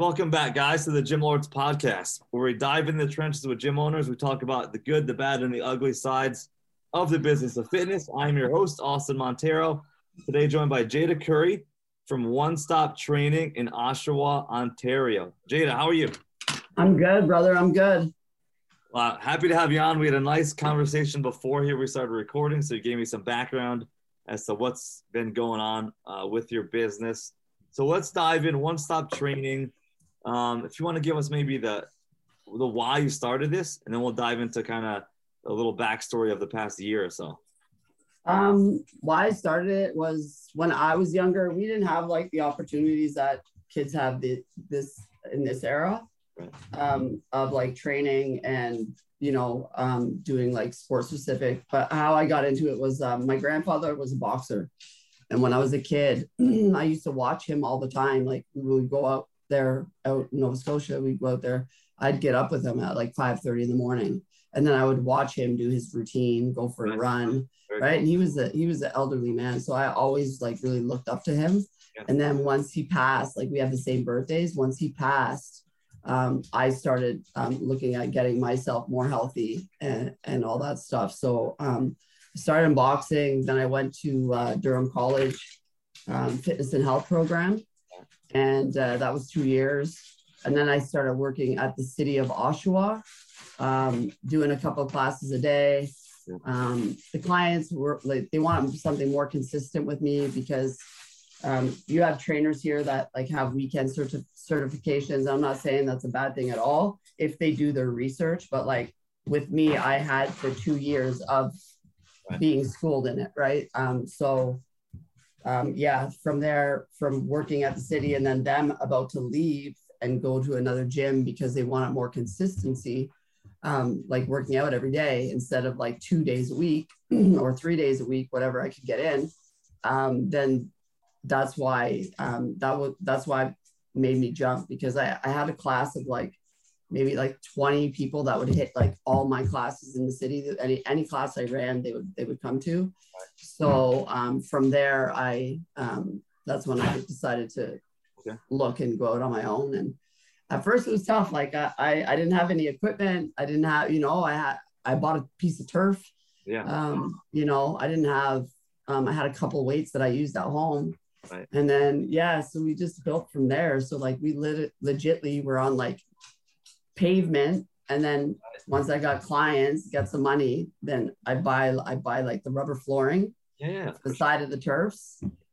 Welcome back, guys, to the Gym Lords podcast, where we dive in the trenches with gym owners. We talk about the good, the bad, and the ugly sides of the business of fitness. I'm your host, Austin Montero. Today, joined by Jada Curry from One Stop Training in Oshawa, Ontario. Jada, how are you? I'm good, brother. I'm good. Uh, happy to have you on. We had a nice conversation before here we started recording, so you gave me some background as to what's been going on uh, with your business. So let's dive in. One Stop Training. Um, if you want to give us maybe the the why you started this, and then we'll dive into kind of a little backstory of the past year or so. Um, why I started it was when I was younger. We didn't have like the opportunities that kids have the, this in this era um, of like training and you know um, doing like sport specific. But how I got into it was um, my grandfather was a boxer, and when I was a kid, <clears throat> I used to watch him all the time. Like we would go out there out in Nova Scotia, we'd go out there. I'd get up with him at like five thirty in the morning, and then I would watch him do his routine, go for a run, right? And he was a he was an elderly man, so I always like really looked up to him. And then once he passed, like we have the same birthdays. Once he passed, um, I started um, looking at getting myself more healthy and, and all that stuff. So um, I started in boxing. Then I went to uh, Durham College um, fitness and health program. And uh, that was two years. And then I started working at the city of Oshawa, um, doing a couple of classes a day. Um, the clients were like, they want something more consistent with me because um, you have trainers here that like have weekend certi- certifications. I'm not saying that's a bad thing at all if they do their research, but like with me, I had the two years of being schooled in it, right? Um, so um, yeah, from there, from working at the city and then them about to leave and go to another gym because they wanted more consistency, um, like working out every day instead of like two days a week <clears throat> or three days a week, whatever I could get in. Um, then that's why um, that was that's why made me jump because I, I had a class of like maybe like 20 people that would hit like all my classes in the city any any class i ran they would they would come to so um, from there i um, that's when i decided to Okay. look and go out on my own and at first it was tough like I, I i didn't have any equipment i didn't have you know i had i bought a piece of turf Yeah. um, you know i didn't have um, i had a couple weights that i used at home Right. and then yeah so we just built from there so like we lit legitly were on like pavement and then once i got clients got some money then i buy i buy like the rubber flooring yeah. yeah. the side of the turfs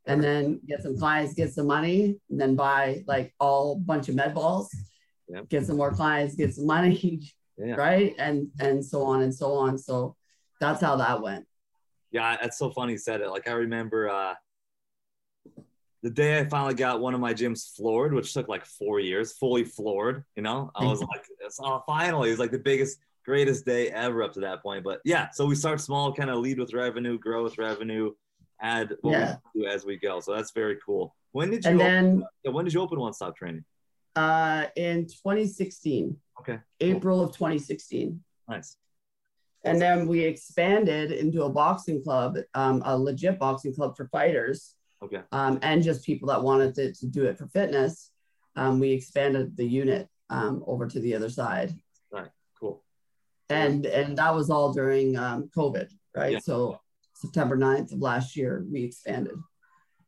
and then get some clients get some money and then buy like all bunch of med balls Yep. get some more clients get some money Yeah. <laughs> right and and so on and so on so that's how that went Yeah, that's so funny you said it. Like I remember uh the day I finally got one of my gyms floored, which took like four years, fully floored, you know, I was like, it's oh, finally, it was like the biggest, greatest day ever up to that point. But yeah, so we start small, kind of lead with revenue, grow with revenue, add what Yeah. we do as we go. So that's very cool. When did you and open, then yeah, when did you open One Stop Training? uh in 2016 Okay. april of 2016 Nice. And then we expanded into a boxing club, um, a legit boxing club for fighters, Okay. um, and just people that wanted to, to do it for fitness. Um, we expanded the unit um, over to the other side, Right, Cool. and and that was all during um, COVID, right? Yeah. So September 9th of last year, we expanded.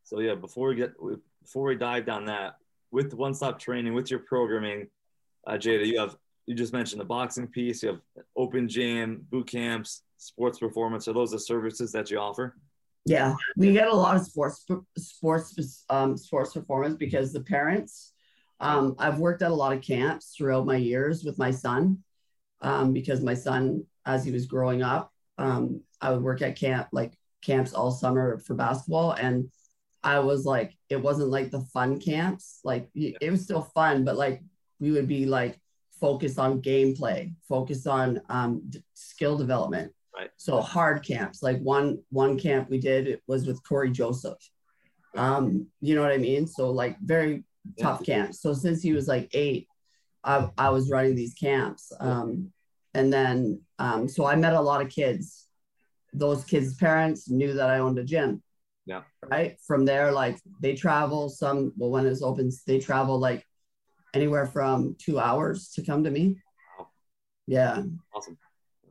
So yeah, before we get before we dive down that with one stop training with your programming, uh, Jada, you have you just mentioned the boxing piece. You have open gym, boot camps, sports performance. Are those the services that you offer? Yeah, we get a lot of sports sports um, sports performance because the parents. Um, I've worked at a lot of camps throughout my years with my son, um, because my son, as he was growing up, um, I would work at camp like camps all summer for basketball, and I was like, it wasn't like the fun camps, like it was still fun, but like we would be like focused on gameplay, focused on um, skill development. Right. So hard camps, like one one camp we did it was with Cory Joseph. Um, you know what I mean? So like very tough camps. So since he was like eight, I, I was running these camps. Um, and then um, so I met a lot of kids. Those kids' parents knew that I owned a gym. Yeah. Right. From there, like they travel some well when it's open, they travel like anywhere from two hours to come to me. Wow. Yeah. Awesome.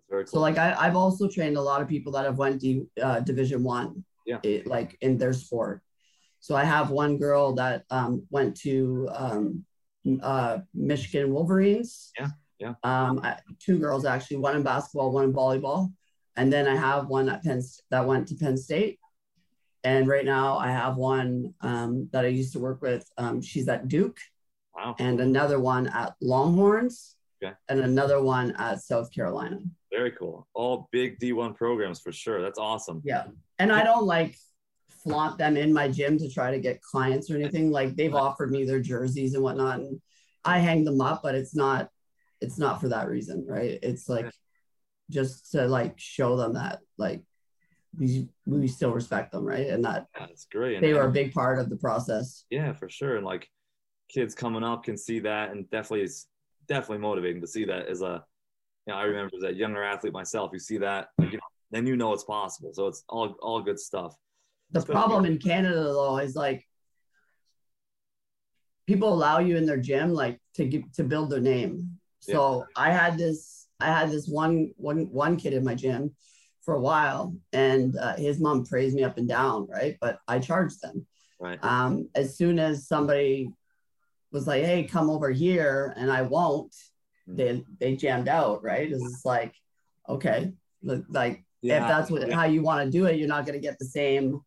Very cool. So like I, I've also trained a lot of people that have went D, uh, Division One, Yeah. it- like in their sport. So I have one girl that um, went to um, uh, Michigan Wolverines. Yeah, yeah. Um, I, two girls actually, one in basketball, one in volleyball, and then I have one at Penn that went to Penn State. And right now I have one um, that I used to work with. Um, she's at Duke, wow. and another one at Longhorns, Okay. and another one at South Carolina. Very cool. All big D1 programs for sure. That's awesome. Yeah. And I don't like flaunt them in my gym to try to get clients or anything. Like they've offered me their jerseys and whatnot. And I hang them up, but it's not it's not for that reason, right? It's like just to like show them that like we we still respect them, right? And that Yeah, that's great. And- they were a big part of the process. Yeah, for sure. And like kids coming up can see that and definitely it's definitely motivating to see that as a you know, I remember as a younger athlete myself, you see that, like, you know, then you know it's possible. So it's all all good stuff. The Especially- problem in Canada though is like people allow you in their gym like to get to build their name. So I had this I had this one one one kid in my gym for a while and uh, his mom praised me up and down, right? But I charged them. Right. Um, as soon as somebody was like, "Hey, come over here," and I won't, they they jammed out, right? It's like, okay, look, like if that's what yeah, how you want to do it, you're not going to get the same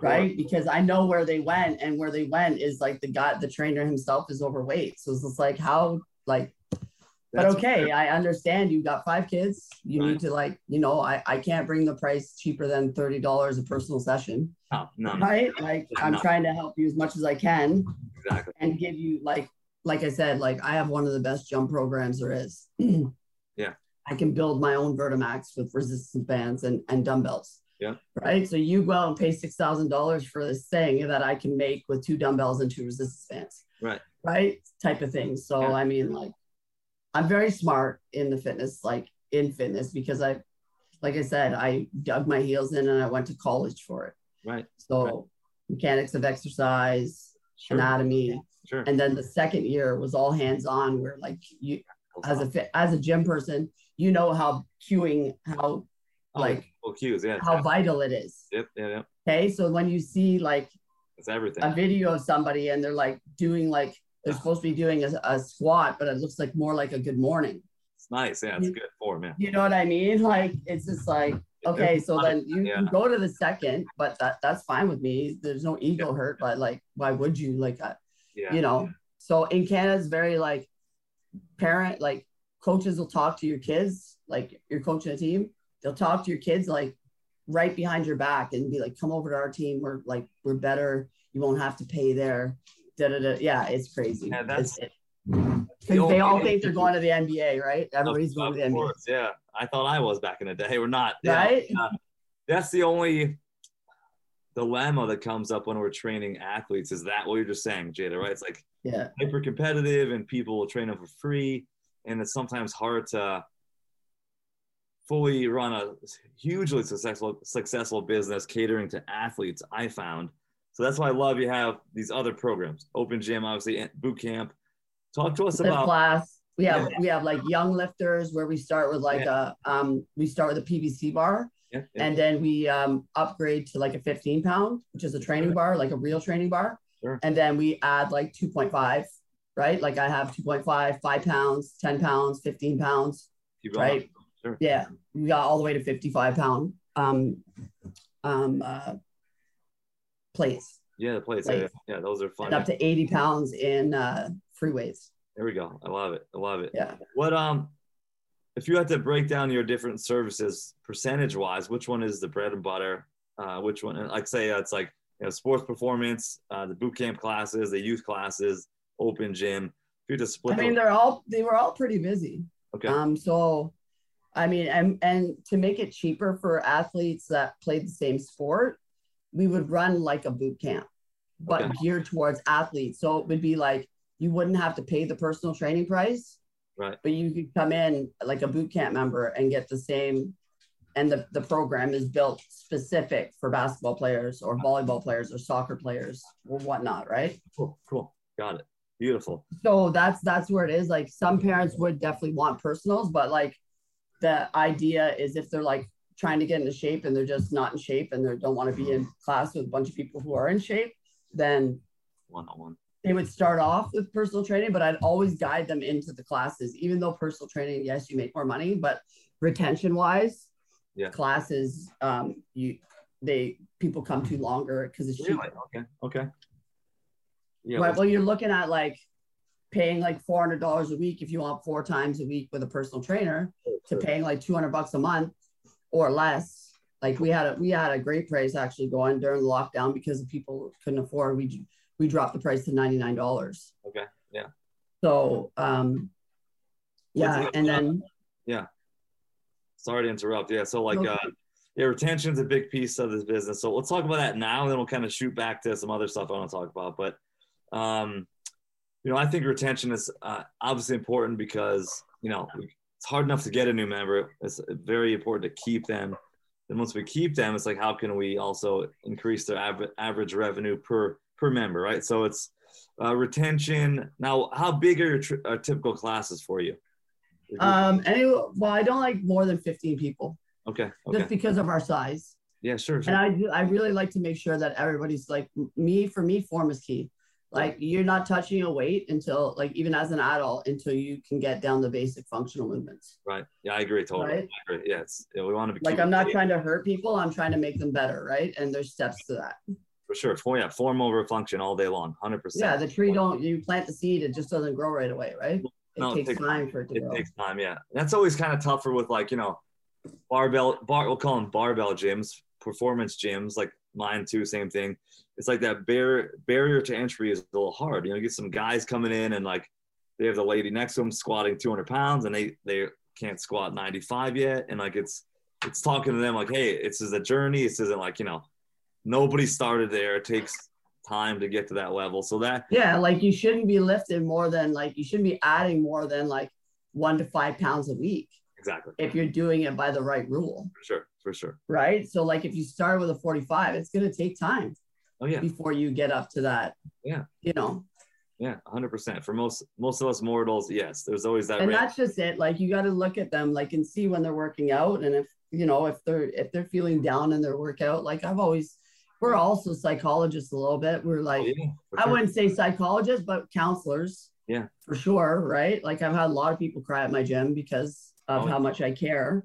right? Because I know where they went, and where they went is like the guy, the trainer himself is overweight. So it's just like how, like, but okay, I understand You've got five kids. You Right. need to like, you know, I I can't bring the price cheaper than thirty dollars a personal session, No, no, no, right? Like I'm trying to help you as much as I can exactly. and give you like, like I said, like I have one of the best jump programs there is. <clears throat> Yeah. I can build my own Vertimax with resistance bands and, and dumbbells. Yeah. Right. So you go out and pay six thousand dollars for this thing that I can make with two dumbbells and two resistance bands. Right. Right. Type of thing. So Yeah. I mean, like, I'm very smart in the fitness, like in fitness, because I, like I said, I dug my heels in and I went to college for it. Right. So Right. mechanics of exercise, Sure. anatomy, Sure. and then the second year was all hands on, where like you as a as a gym person, you know how cueing how Oh, like cool cues, yeah. how vital it is. Yep, yeah, yeah. Okay, so when you see like It's everything. a video of somebody and they're like doing like they're <sighs> supposed to be doing a, a squat, but it looks like more like a good morning. It's nice. Yeah, it's good form, yeah. You know what I mean? Like it's just like okay, so then you Yeah. can go to the second, but that that's fine with me. There's no ego hurt, but like why would you like uh, Yeah. you know so in canada it's very like parent like coaches will talk to your kids like you're coaching a team they'll talk to your kids like right behind your back and be like come over to our team we're like we're better you won't have to pay there da, da, da. yeah it's crazy Yeah, that's- It's- The they all think they're going to the nba right everybody's going to the nba course, yeah. I thought I was back in the day. <laughs> We're not. Right yeah. That's the only dilemma that comes up when we're training athletes. Is that what you're just saying, Jada? Right? It's like yeah hyper competitive, and people will train them for free, and it's sometimes hard to fully run a hugely successful successful business catering to athletes. I found so that's why I love you have these other programs, Open Gym, obviously, boot camp. Talk to us about class. We have Yeah. we have like young lifters where we start with like a um we start with a PVC bar yeah, yeah, and then we um upgrade to like a 15 pound, which is a training bar, like a real training bar. Sure. And then we add like 2.5, right? Like I have 2.5, five pounds, 10 pounds, 15 pounds. right. Sure. Yeah. We got all the way to 55 pound um um uh plates Yeah, the plates. Yeah, yeah, those are fun. and up to 80 pounds in uh free weights. There we go. I love it. I love it. Yeah. What um, if you had to break down your different services percentage wise, which one is the bread and butter? Uh, which one? and Like say uh, it's like you know sports performance, uh, the boot camp classes, the youth classes, open gym. If you had to split I mean, those- they're all they were all pretty busy. okay, Um, so I mean, and and to make it cheaper for athletes that play the same sport, we would run like a boot camp, but Okay. geared towards athletes. So it would be like you wouldn't have to pay the personal training price, right, but you could come in like a boot camp member and get the same. And the, the program is built specific for basketball players or volleyball players or soccer players or whatnot, right? cool, cool, got it, beautiful. so that's that's where it is like some parents would definitely want personals but like the idea is if they're like trying to get into shape and they're just not in shape and they don't want to be in class with a bunch of people who are in shape then One on one. They would start off with personal training but i'd always guide them into the classes even though personal training yes you make more money but retention wise Yeah. classes um you they people come to longer because it's Really? cheaper Okay, okay. Yeah, right. Well, you're looking at like paying like four hundred dollars a week if you want four times a week with a personal trainer to paying like two hundred bucks a month or less. Like we had a we had a great price actually going during the lockdown because the people couldn't afford. We we dropped the price to ninety nine dollars. Okay, yeah. So um, yeah, and then yeah. Sorry to interrupt. Yeah. So like, No. uh, yeah, retention's a big piece of this business. So let's talk about that now, and then we'll kind of shoot back to some other stuff I want to talk about. But, um, you know, I think retention is uh, obviously important because you know it's hard enough to get a new member. It's very important to keep them. And once we keep them, it's like how can we also increase their av- average revenue per per member, right? So it's uh, retention. Now, how big are your tr- uh, typical classes for you? um, anyway, well, I don't like more than fifteen people okay. Okay. just because of our size. Yeah. Sure. sure. and I I really like to make sure that everybody's like me for me form is key. Like you're not touching a weight until like even as an adult until you can get down the basic functional movements. Right. Yeah, I agree totally. Right? I agree. Yeah, yeah, we want to be Like I'm not trying to hurt people, I'm trying to make them better, right? And there's steps to that. For sure. For yeah, form over function all day long, hundred percent. Yeah, the tree don't you plant the seed, it just doesn't grow right away, right? It No, it takes takes time for it to It grow. takes time. Yeah, that's always kind of tougher with like you know, barbell bar. We'll call them barbell gyms, performance gyms, like mine too. Same thing. It's like that barrier barrier to entry is a little hard. You know, you get some guys coming in and like they have the lady next to them squatting 200 pounds and they they can't squat 95 yet, and like it's it's talking to them like, hey, this is a journey. This isn't like you know, nobody started there. It takes time to get to that level. So that Yeah, like you shouldn't be lifting more than like you shouldn't be adding more than like one to five pounds a week exactly if you're doing it by the right rule. for sure, for sure. right? So like if you start with a 45, it's gonna take time Oh yeah, before you get up to that. Yeah. You know, yeah, 100. percent For most most of us mortals, yes, there's always that. and that's just it. Like you got to look at them like and see when they're working out, and if you know if they're if they're feeling down in their workout. Like I've always, we're also psychologists a little bit. We're like Oh, yeah, I sure. wouldn't say psychologists, but counselors. Yeah. For sure, right? Like I've had a lot of people cry at my gym because of Oh, how much I care.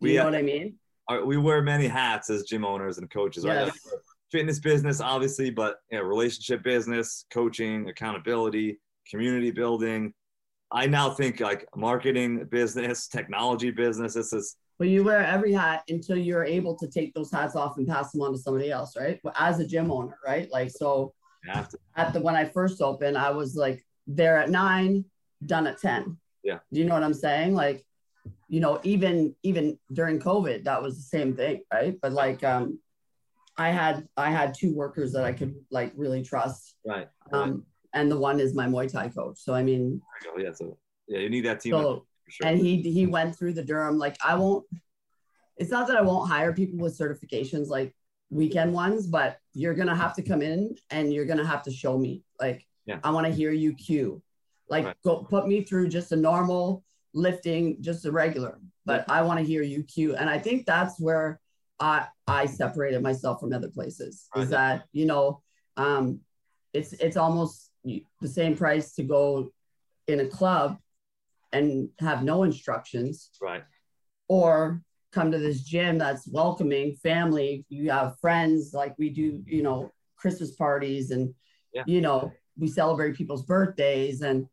Do We, you know uh, what I mean? Our- we wear many hats as gym owners and coaches, right? Yes. Like, Fitness business, obviously, but you know, relationship business, coaching, accountability, community building. I now think like marketing business, <laughs> technology business. This is Well, you wear every hat until you're able to take those hats off and pass them on to somebody else, right? As a gym owner, right? Like so to. at the when I first opened, I was like there at nine, done at 10. Yeah. Do you know what I'm saying? Like, you know, even even during COVID, that was the same thing, right? But like um I had I had two workers that I could like really trust. Right. right. Um and the one is my Muay Thai coach. So I mean. Yeah. So yeah, you need that team. so sure. and he he went through the Durham. Like I won't. It's not that I won't hire people with certifications like weekend ones, but you're gonna have to come in and you're gonna have to show me. Like Yeah. I want to hear you cue. Like Right. go put me through just a normal lifting, just a regular. But I want to hear you cue, and I think that's where I I separated myself from other places. Right. Is that you know, um, it's it's almost the same price to go in a club and have no instructions. Right. or come to this gym that's welcoming family. You have friends like we do you know christmas parties and Yeah. you know we celebrate people's birthdays and,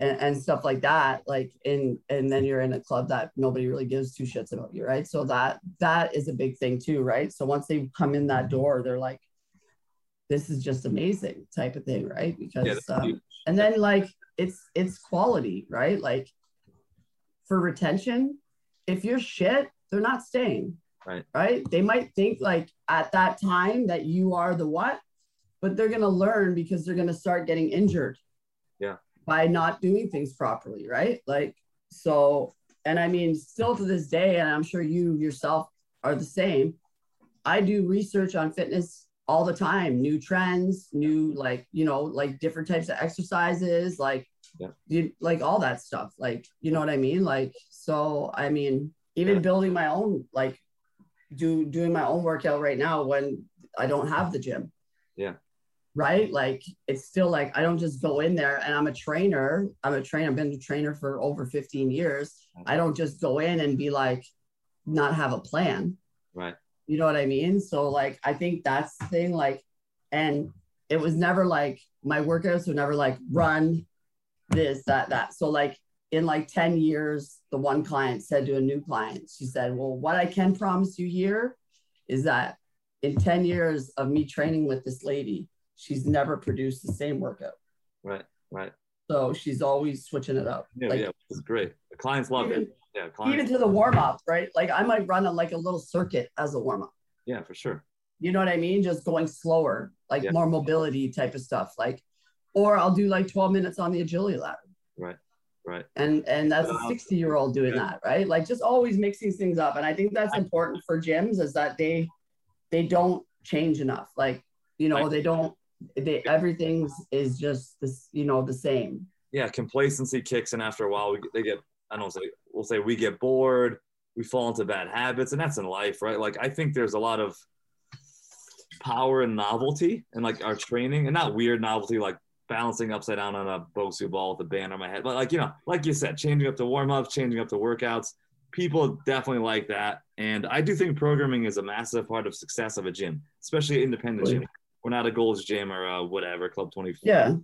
and and stuff like that like in and then you're in a club that nobody really gives two shits about you right? So that that is a big thing too right? So once they come in that door they're like this is just amazing type of thing right? Because Yeah, um, and then like it's it's quality right? Like for retention if you're shit they're not staying Right. right they might think like at that time that you are the what but they're going to learn because they're going to start getting injured Yeah. by not doing things properly right like so and i mean still to this day and i'm sure you yourself are the same i do research on fitness all the time new trends new like you know like different types of exercises like Yeah. you like all that stuff like you know what i mean like so i mean even Yeah. building my own like do doing my own workout right now when i don't have the gym Yeah. right like it's still like i don't just go in there and i'm a trainer i'm a trainer i've been a trainer for over 15 years i don't just go in and be like not have a plan Right. you know what I mean? So like I think that's the thing, like, and it was never like my workouts were never like run this, that, that. So like in like 10 years, the one client said to a new client, she said, Well, what I can promise you here is that in 10 years of me training with this lady, she's never produced the same workout. Right. Right. So she's always switching it up. Yeah. Like, yeah. It's great. The clients love even, it. Yeah. Clients. even to the warm up, right? Like I might run a, like a little circuit as a warm up. yeah, for sure. you know what I mean? Just going slower, like Yeah. more mobility type of stuff. Like, or I'll do like 12 minutes on the agility ladder. Right. Right. And and that's a um, 60 year old doing Yeah. that, right? Like just always mixing things up. And I think that's important for gyms is that they they don't change enough. Like, you know, they don't they everything's is just this, you know, the same. yeah, complacency kicks in after a while. We, they get, I don't say, we'll say we get bored, we fall into bad habits, and that's in life, right? Like, I think there's a lot of power and novelty and like our training, and not weird novelty like balancing upside down on a Bosu ball with a band on my head, but like, you know, like you said, changing up the warm ups, changing up the workouts. People definitely like that. And I do think programming is a massive part of success of a gym, especially independent gym. We're not a Gold's Gym or a whatever, Club 24. Yeah.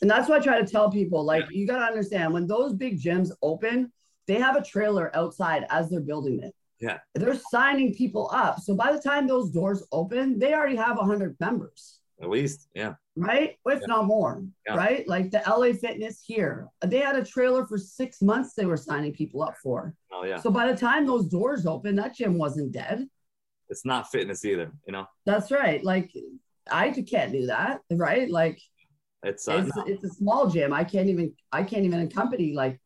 And that's what I try to tell people. Like, you got to understand when those big gyms open, they have a trailer outside as they're building it. Yeah. They're signing people up. So by the time those doors open, they already have 100 members, At least, yeah. Right? If Yeah. not more, Yeah. right? Like the LA Fitness here, they had a trailer for six months they were signing people up for. Oh, yeah. So by the time those doors open, that gym wasn't dead. It's not fitness either, you know? That's right. Like, I can't do that, right? Like, It's, uh, it's, no. it's a small gym. I can't even I can't even accompany like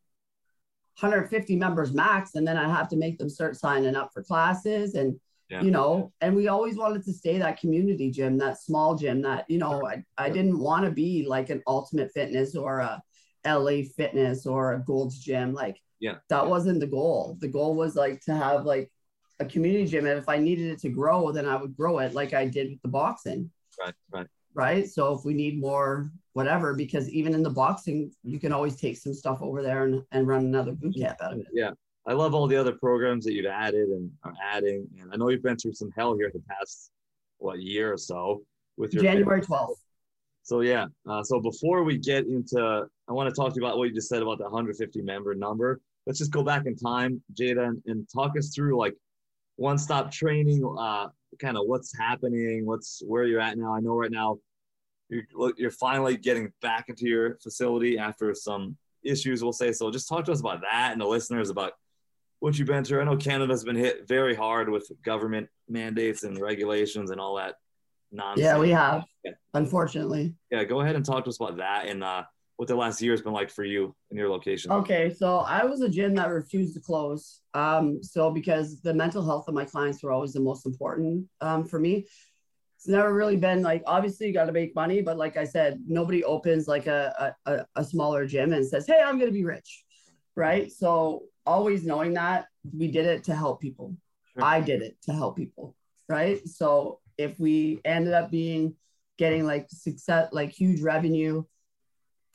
150 members max, and then I have to make them start signing up for classes and Yeah. you know. And we always wanted to stay that community gym, that small gym. That you know, I I didn't want to be like an Ultimate Fitness or a LA Fitness or a Gold's Gym. Like Yeah. that wasn't the goal. The goal was like to have like a community gym, and if I needed it to grow, then I would grow it like I did with the boxing right, right. right? So if we need more, whatever, because even in the boxing, you can always take some stuff over there and, and run another boot mm, camp out of it. Yeah. I love all the other programs that you've added and are adding. And I know you've been through some hell here the past, what, year or so with your January 12th. So yeah, uh, so before we get into, I want to talk to you about what you just said about the 150 member number. Let's just go back in time, Jada, and, and talk us through like one-stop training, uh, kind of what's happening, what's where you're at now. I know right now you're you're finally getting back into your facility after some issues, we'll say. So just talk to us about that and the listeners about what you've been through. I know Canada's been hit very hard with government mandates and regulations and all that nonsense. Yeah, we have, Yeah. unfortunately. Yeah, go ahead and talk to us about that and uh, what the last year has been like for you in your location. Okay, so I was a gym that refused to close. Um, so because the mental health of my clients were always the most important um, for me. It's never really been like obviously you got to make money, but like I said, nobody opens like a, a a smaller gym and says, "Hey, I'm gonna be rich," right? So always knowing that we did it to help people. Sure. I did it to help people, right? So if we ended up being getting like success, like huge revenue,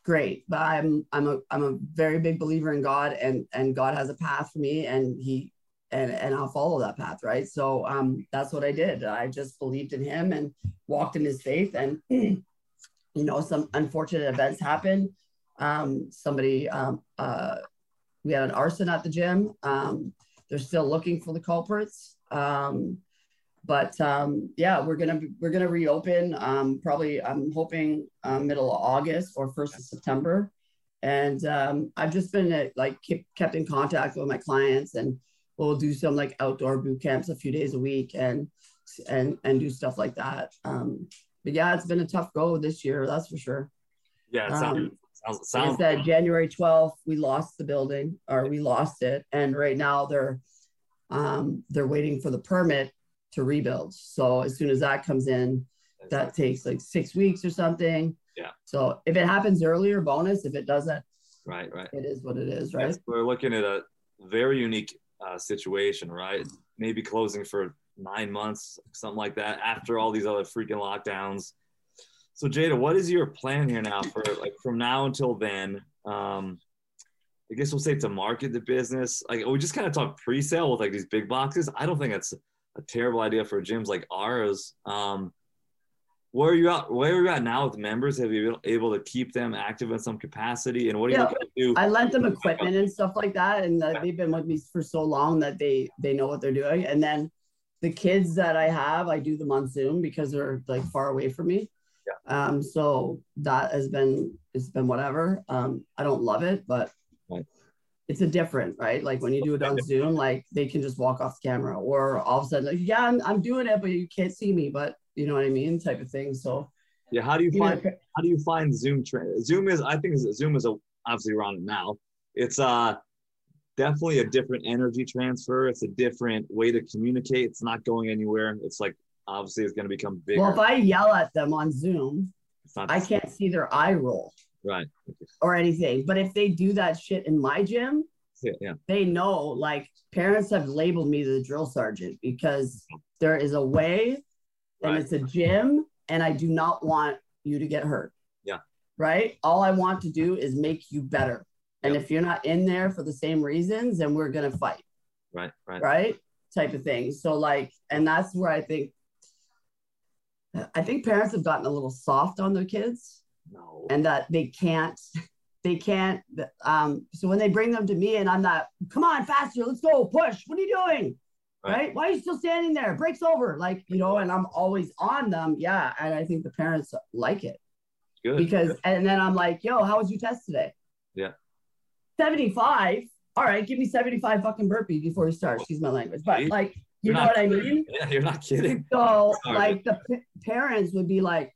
great. But I'm I'm a I'm a very big believer in God, and and God has a path for me, and He and and I'll follow that path, right? So um, that's what I did. I just believed in Him and walked in His faith, and <clears throat> you know some unfortunate events happened. Um, somebody um, uh, we had an arson at the gym. Um, they're still looking for the culprits. Um, but um, yeah, we're gonna we're gonna reopen. Um, probably I'm hoping uh, middle of August or first of September. And um, I've just been uh, like keep, kept in contact with my clients, and we'll do some like outdoor boot camps a few days a week, and and and do stuff like that. Um, but yeah, it's been a tough go this year, that's for sure. Yeah, it sounds, sounds I said, January 12th, we lost the building or we lost it. And right now they're um, they're waiting for the permit to rebuild. So as soon as that comes in, that takes like six weeks or something. Yeah. So if it happens earlier, bonus. If it doesn't, right, right. it is what it is, right? Yes, we're looking at a very unique uh, situation, right? Maybe closing for nine months, something like that, after all these other freaking lockdowns. So, Jada, what is your plan here now for like from now until then? Um, I guess we'll say to market the business. Like we just kind of talk pre-sale with like these big boxes. I don't think that's a terrible idea for gyms like ours. Um, where are you at? Where are you at now with members? Have you been able to keep them active in some capacity? And what are you Yeah. looking to do? I lent them equipment and stuff like that, and uh, they've been with me for so long that they they know what they're doing. And then the kids that I have, I do them on Zoom because they're like far away from me. Um, so that has been it's been whatever. Um, I don't love it, but Right. it's a different, right? Like when you do it on Zoom, like they can just walk off the camera, or all of a sudden, like, yeah, I'm, I'm doing it, but you can't see me, but you know what I mean, type of thing. So Yeah, how do you you find know, how do you find Zoom? Tra- Zoom is, I think, Zoom is a, obviously around it now. It's uh definitely a different energy transfer. It's a different way to communicate. It's not going anywhere. It's like obviously it's going to become bigger. well, if I yell at them on Zoom, I can't see their eye roll. right. or anything. But if they do that shit in my gym, Yeah, yeah, they know like parents have labeled me the drill sergeant because there is a way and Right. it's a gym and I do not want you to get hurt. Yeah. Right? All I want to do is make you better. And Yep. if you're not in there for the same reasons, then we're gonna fight, right, right. right? Type of thing. So like, and that's where I think I think parents have gotten a little soft on their kids No. and that they can't they can't um so when they bring them to me and i'm not come on faster let's go push what are you doing? Right. right, why are you still standing there? Breaks over. Like you know and i'm always on them yeah and i think the parents like it. Good. because and then i'm like yo how was your test today? Yeah. 75 all right give me 75 fucking burpees before you start. Excuse my language but like you know what i mean Yeah, you're not kidding. so Sorry. like the p- parents would be like,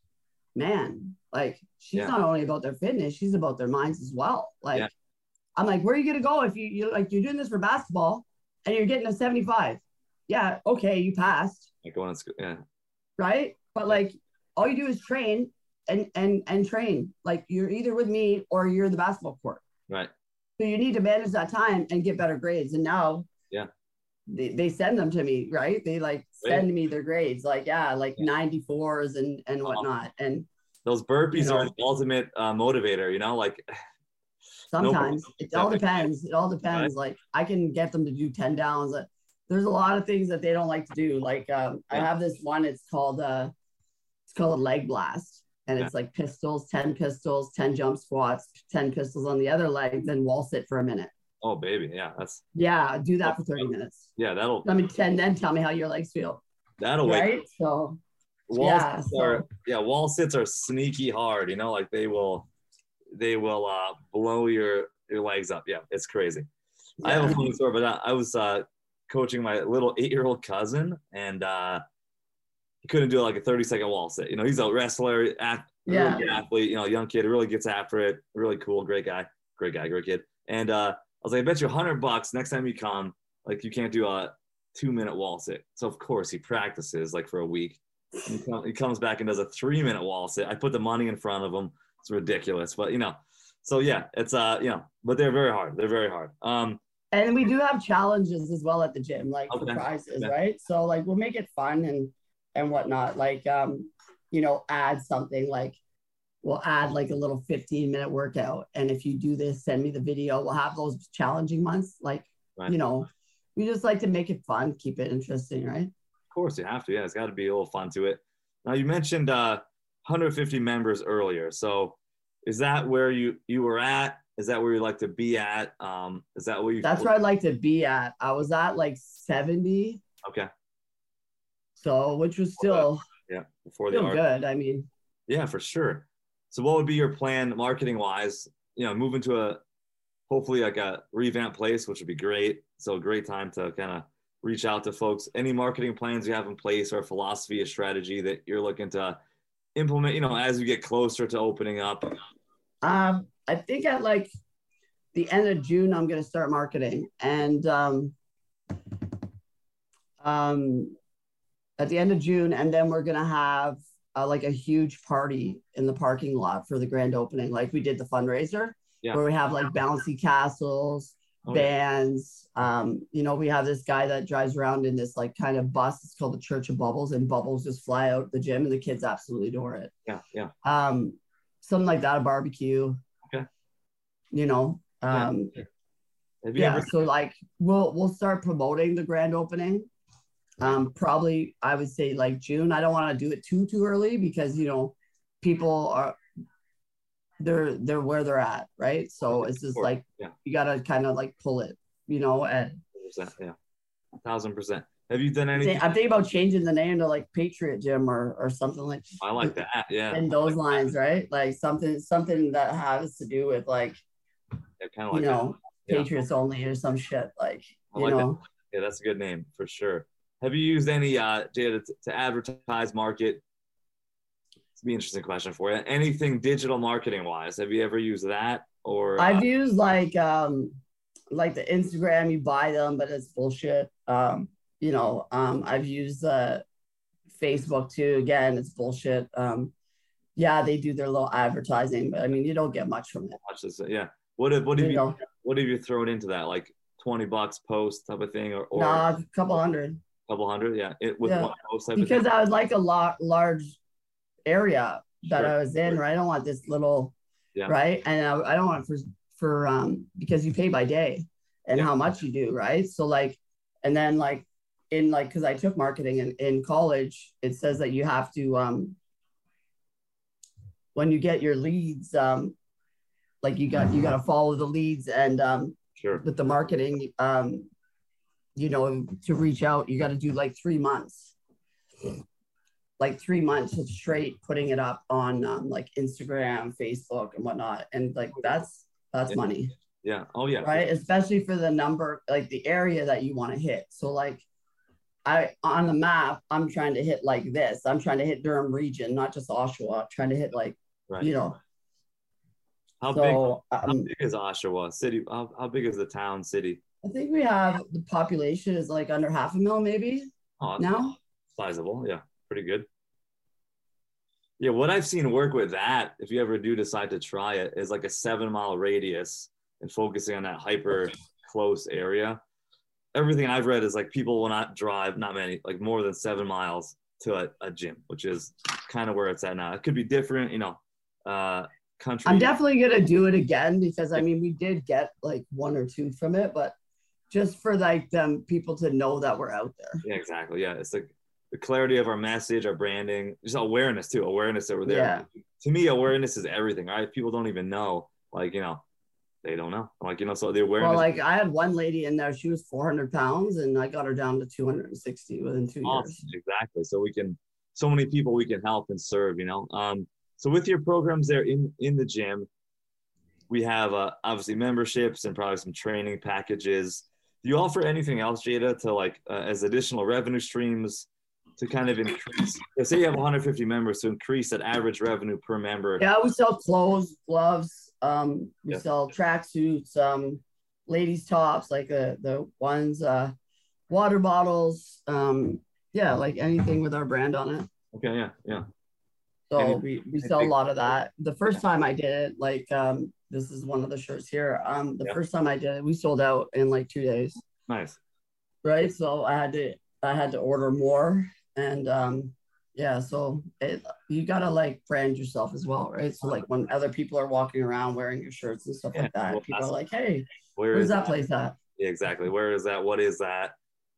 man, like she's Yeah. not only about their fitness, she's about their minds as well. Like Yeah. I'm like, where are you gonna go if you you like you're doing this for basketball and you're getting a 75? Yeah, okay, you passed, Like going to school. Yeah. right? But like all you do is train and and and train. Like you're either with me or you're the basketball court. Right. So you need to manage that time and get better grades. And now. They, they send them to me, right? They like send me their grades, like yeah, like 94s and and Uh-huh. whatnot. And Those burpees You are the ultimate uh, motivator. You know, like <sighs> sometimes it all depends. It all depends. Like I can get them to do 10 downs. Uh, There's a lot of things that they don't like to do. Like um, I have this one, it's called uh it's called a leg blast. And it's like pistols, 10 pistols, 10 jump squats, 10 pistols on the other leg, then wall sit for a minute. Oh baby, yeah, that's Yeah, do that for 30 minutes. yeah, that'll Let me and then tell me how your legs feel. that'll Right. So wall Yeah, sits so- are yeah wall sits are sneaky hard you know like they will they will uh blow your your legs up yeah it's crazy i have a yeah. funny story but I, I was uh coaching my little eight-year-old cousin and uh he couldn't do like a 30 second wall sit you know he's a wrestler act, Yeah. really athlete, you know, young kid, really gets after it, really cool, great guy, great guy, great kid. And uh, was like, I bet you a hundred bucks next time you come, like you can't do a two minute wall sit. So of course he practices like for a week. He, come, he comes back and does a three minute wall sit. I put the money in front of him. It's ridiculous, but you know, so yeah, it's uh, you know, but they're very hard. They're very hard. Um, And we do have challenges as well at the gym, like Okay. prizes, Yeah. right? So like we'll make it fun and and whatnot. Like um, you know, add something like we'll add like a little 15 minute workout. And if you do this, send me the video. We'll have those challenging months. Like, Right. you know, we just like to make it fun, keep it interesting, right? Of course, you have to. Yeah, it's got to be a little fun to it. Now, you mentioned uh, 150 members earlier. So, is that where you you were at? Is that where you like to be at? Um, is that where you? That's where I'd like to be at. I was at like 70. Okay. So which was still Yeah. Before the still good. I mean, Yeah, for sure. So, what would be your plan, marketing wise? You know, moving to a hopefully like a revamped place, which would be great. So, great time to kind of reach out to folks. Any marketing plans you have in place, or philosophy, a strategy that you're looking to implement? You know, as you get closer to opening up. Um, I think at like the end of June, I'm gonna start marketing, and um, um, at the end of June, and then we're gonna have uh, like a huge party in the parking lot for the grand opening, like we did the fundraiser, Yeah. where we have like bouncy castles, Oh, yeah. bands. Um, you know, we have this guy that drives around in this like kind of bus. It's called the Church of Bubbles, and bubbles just fly out the gym, and the kids absolutely adore it Yeah, yeah. um something like that a barbecue Okay. you know Yeah. um you yeah, ever? so like we'll we'll start promoting the grand opening um probably i would say like june i don't want to do it too too early because you know people are they're they're where they're at right so it's just like Yeah. you gotta kind of like pull it you know and Yeah, thousand percent. Have you done anything? i'm thinking about changing the name to like patriot gym or or something like I like that. Yeah, in those lines right like something something that has to do with like kind of like you know, Yeah. Patriots only or some shit. Like, I you like know, that. Yeah, that's a good name for sure. Have you used any uh Jada to, to advertise market? It's be an interesting question for you. Anything digital marketing wise? Have you ever used that or? uh, I've used like um like the Instagram, you buy them, but it's bullshit. Um, you know, um, I've used uh Facebook too. Again, it's bullshit. Um, yeah, they do their little advertising, but I mean, you don't get much from it. watch this? Yeah. What have what have You you, what have you thrown into that? Like twenty bucks post type of thing, or, or nah, a couple hundred couple hundred? Yeah, it with Yeah. one because. I would like a lot large area that Sure. I was in. Right, I don't want this little Yeah. right, and I, I don't want it for for um because you pay by day and Yeah. how much you do, right? So like, and then like in like because I took marketing in in college, it says that you have to um when you get your leads um like you got you got to follow the leads and um Sure. with the marketing um you know to reach out you got to do like three months like three months of straight putting it up on um, like instagram facebook and whatnot and like that's that's money Yeah. Oh yeah. right especially for the number like the area that you want to hit so like i on the map i'm trying to hit like this i'm trying to hit durham region not just oshawa I'm trying to hit like Right. you know how big? so How um, big is Oshawa city? How, how big is the town city? I think we have the population is like under half a mil maybe Oh, now sizable. Yeah, pretty good. Yeah, what I've seen work with that, if you ever do decide to try it, is like a seven mile radius and focusing on that hyper close area. Everything I've read is like people will not drive, not many, like more than seven miles to a, a gym, which is kind of where it's at now. It could be different, you know, uh, country. I'm definitely gonna do it again because I mean we did get like one or two from it, but just for like them people to know that we're out there. Yeah, exactly. Yeah, it's like the clarity of our message, our branding, just awareness too. Awareness that we're there. Yeah. To me, awareness is everything. Right? People don't even know. Like you know, they don't know. Like you know, so the awareness. Well, like I had one lady in there, she was 400 pounds, and I got her down to 260 within two awesome. years. Exactly. So we can, so many people we can help and serve. You know. Um. So with your programs there in in the gym, we have uh, obviously memberships and probably some training packages. Do you offer anything else, Jada, to like uh, as additional revenue streams to kind of increase? Say you have 150 members to increase that average revenue per member. Yeah, we sell clothes, gloves. Um, we Yeah. sell tracksuits, um, ladies' tops, like the the ones, uh, water bottles. Um, yeah, like anything with our brand on it. Okay, yeah, yeah. So we, we sell a lot of that. The first time I did it, like um, this is one of the shirts here. Um, the first time I did it, we sold out in like two days. Nice. Right. So I had to I had to order more. And um, yeah, so it you gotta like brand yourself as well, right? So like when other people are walking around wearing your shirts and stuff Yeah, like that, well, people are like, Hey, Where where's is that place at? Yeah, exactly. Where is that? What is that?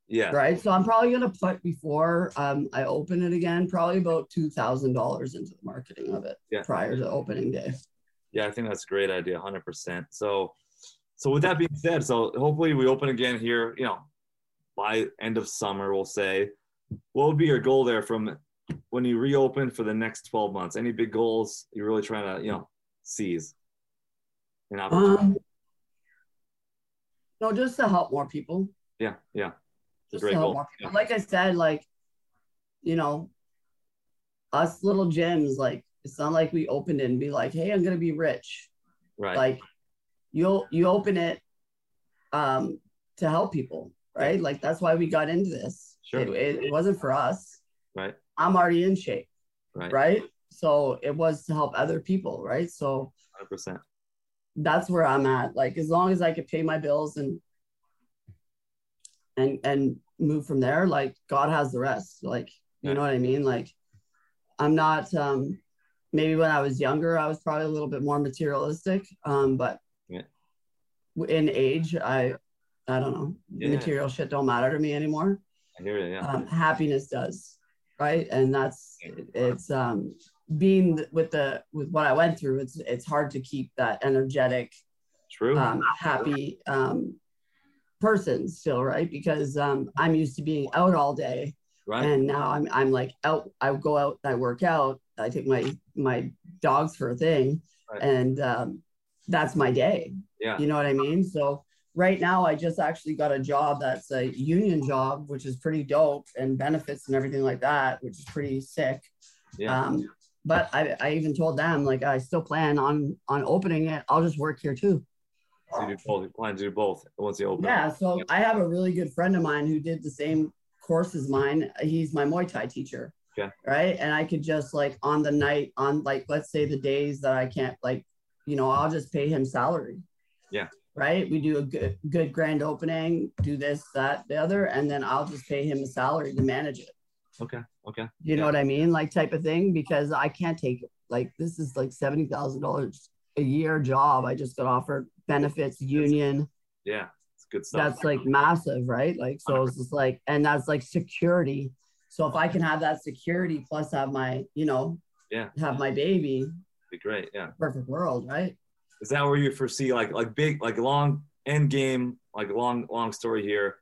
Yeah. Right. So I'm probably gonna put before um I open it again, probably about two thousand dollars into the marketing of it Yeah. prior to opening day. Yeah, I think that's a great idea, hundred percent. So, so with that being said, so hopefully we open again here. You know, by end of summer, we'll say. What would be your goal there from when you reopen for the next twelve months? Any big goals you're really trying to, you know, seize? An opportunity. Um no, just to help more people. yeah, yeah. Just great to help goal. more people. Like I said, like, you know, us little gyms, like it's not like we opened it and be like, hey, I'm gonna be rich. Right. Like you'll you open it um to help people, right? Like that's why we got into this. Sure. It, it, it wasn't for us. Right. I'm already in shape, right. right? So it was to help other people, right? So Hundred percent. that's where I'm at. Like as long as I could pay my bills and and and move from there, like God has the rest. Like you Yeah. know what I mean? Like I'm not um maybe when I was younger, I was probably a little bit more materialistic. Um, but Yeah. in age, I I don't know, Yeah. material shit don't matter to me anymore. I hear you. Yeah. Um, happiness does, right? And that's it's um being with the with what I went through, it's it's hard to keep that energetic True. um, happy um, person still, right? Because um, I'm used to being out all day, right. and now I'm I'm like out. I go out, I work out, I take my my dogs for a thing, Right. and um, that's my day. yeah. You know what I mean? So right now, I just actually got a job that's a union job, which is pretty dope, and benefits and everything like that, which is pretty sick. Yeah. Um, but I, I even told them like I still plan on on opening it. I'll just work here too. So you do both. You plan to do both once you open. Yeah. So I have a really good friend of mine who did the same course is mine. He's my Muay Thai teacher. Okay. Right. And I could just like on the night on like let's say the days that I can't like, you know, I'll just pay him salary. Yeah. Right. We do a good good grand opening, do this, that, the other, and then I'll just pay him a salary to manage it. Okay. Okay. You know what I mean? Like type of thing, because I can't take like this is like seventy thousand dollars a year job. I just got offered benefits, union. Yeah. Good stuff. That's like massive, right? Like so it's just like and that's like security. So if I can have that security plus have my, you know, Yeah. have my baby, be great. Yeah. perfect world, right? Is that where you foresee like like big like long end game like long long story here?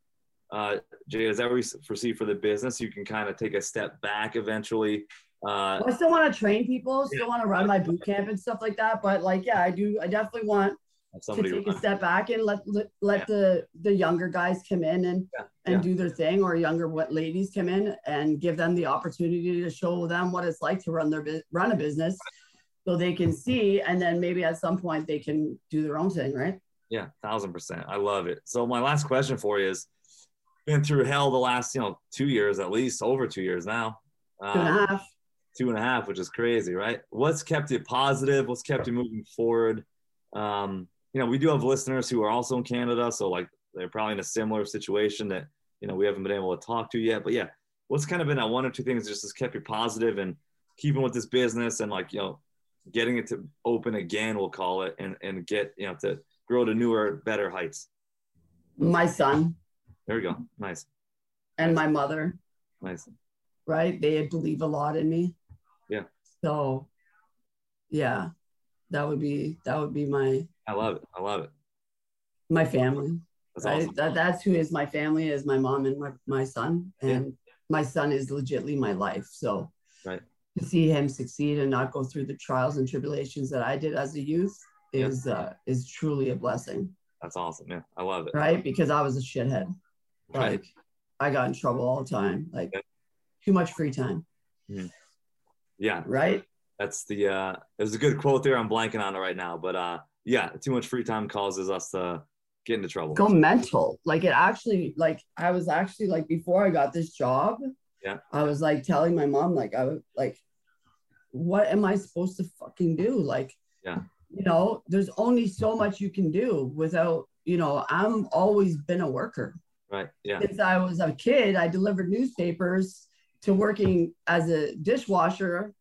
Uh, Jay, is that where you foresee for the business? You can kind of take a step back eventually. Uh, I still want to train people, still want to run my boot camp and stuff like that. But like, yeah, I do. I definitely want have to take a step back and let let, let the the younger guys come in and Yeah, and yeah. do their thing, or younger what ladies come in and give them the opportunity to show them what it's like to run their run a business, so they can see, and then maybe at some point they can do their own thing, right? Yeah, thousand percent. I love it. So my last question for you is: been through hell the last you know two years at least, over two years now. Uh, Two and a half. two and a half, which is crazy, right? What's kept you positive? What's kept you moving forward? Um, you know, we do have listeners who are also in Canada, so like they're probably in a similar situation that you know we haven't been able to talk to yet. But yeah, what's kind of been that one or two things just has kept you positive and keeping with this business and like you know getting it to open again, we'll call it, and and get you know to grow to newer, better heights. My son There we go. Nice, and my mother, nice. right? They believe a lot in me. Yeah. So, yeah, that would be that would be my I love it. I love it. my family. That's awesome. That, that's who is my family is my mom and my, my son. And my son is legitly my life. So Right. to see him succeed and not go through the trials and tribulations that I did as a youth Yeah. is uh, is truly a blessing. That's awesome. Yeah, I love it. Right. Because I was a shithead. Right. Like I got in trouble all the time. Like Yeah. too much free time, Yeah, right? that's the uh there's a good quote there. I'm blanking on it right now, but uh yeah, too much free time causes us to get into trouble. Go mental. Like it actually, like I was actually like before I got this job, Yeah. I was like telling my mom, like I was like, what am I supposed to fucking do? Like, Yeah. you know, there's only so much you can do without, you know, I'm always been a worker. Right. Yeah. since I was a kid, I delivered newspapers to working as a dishwasher,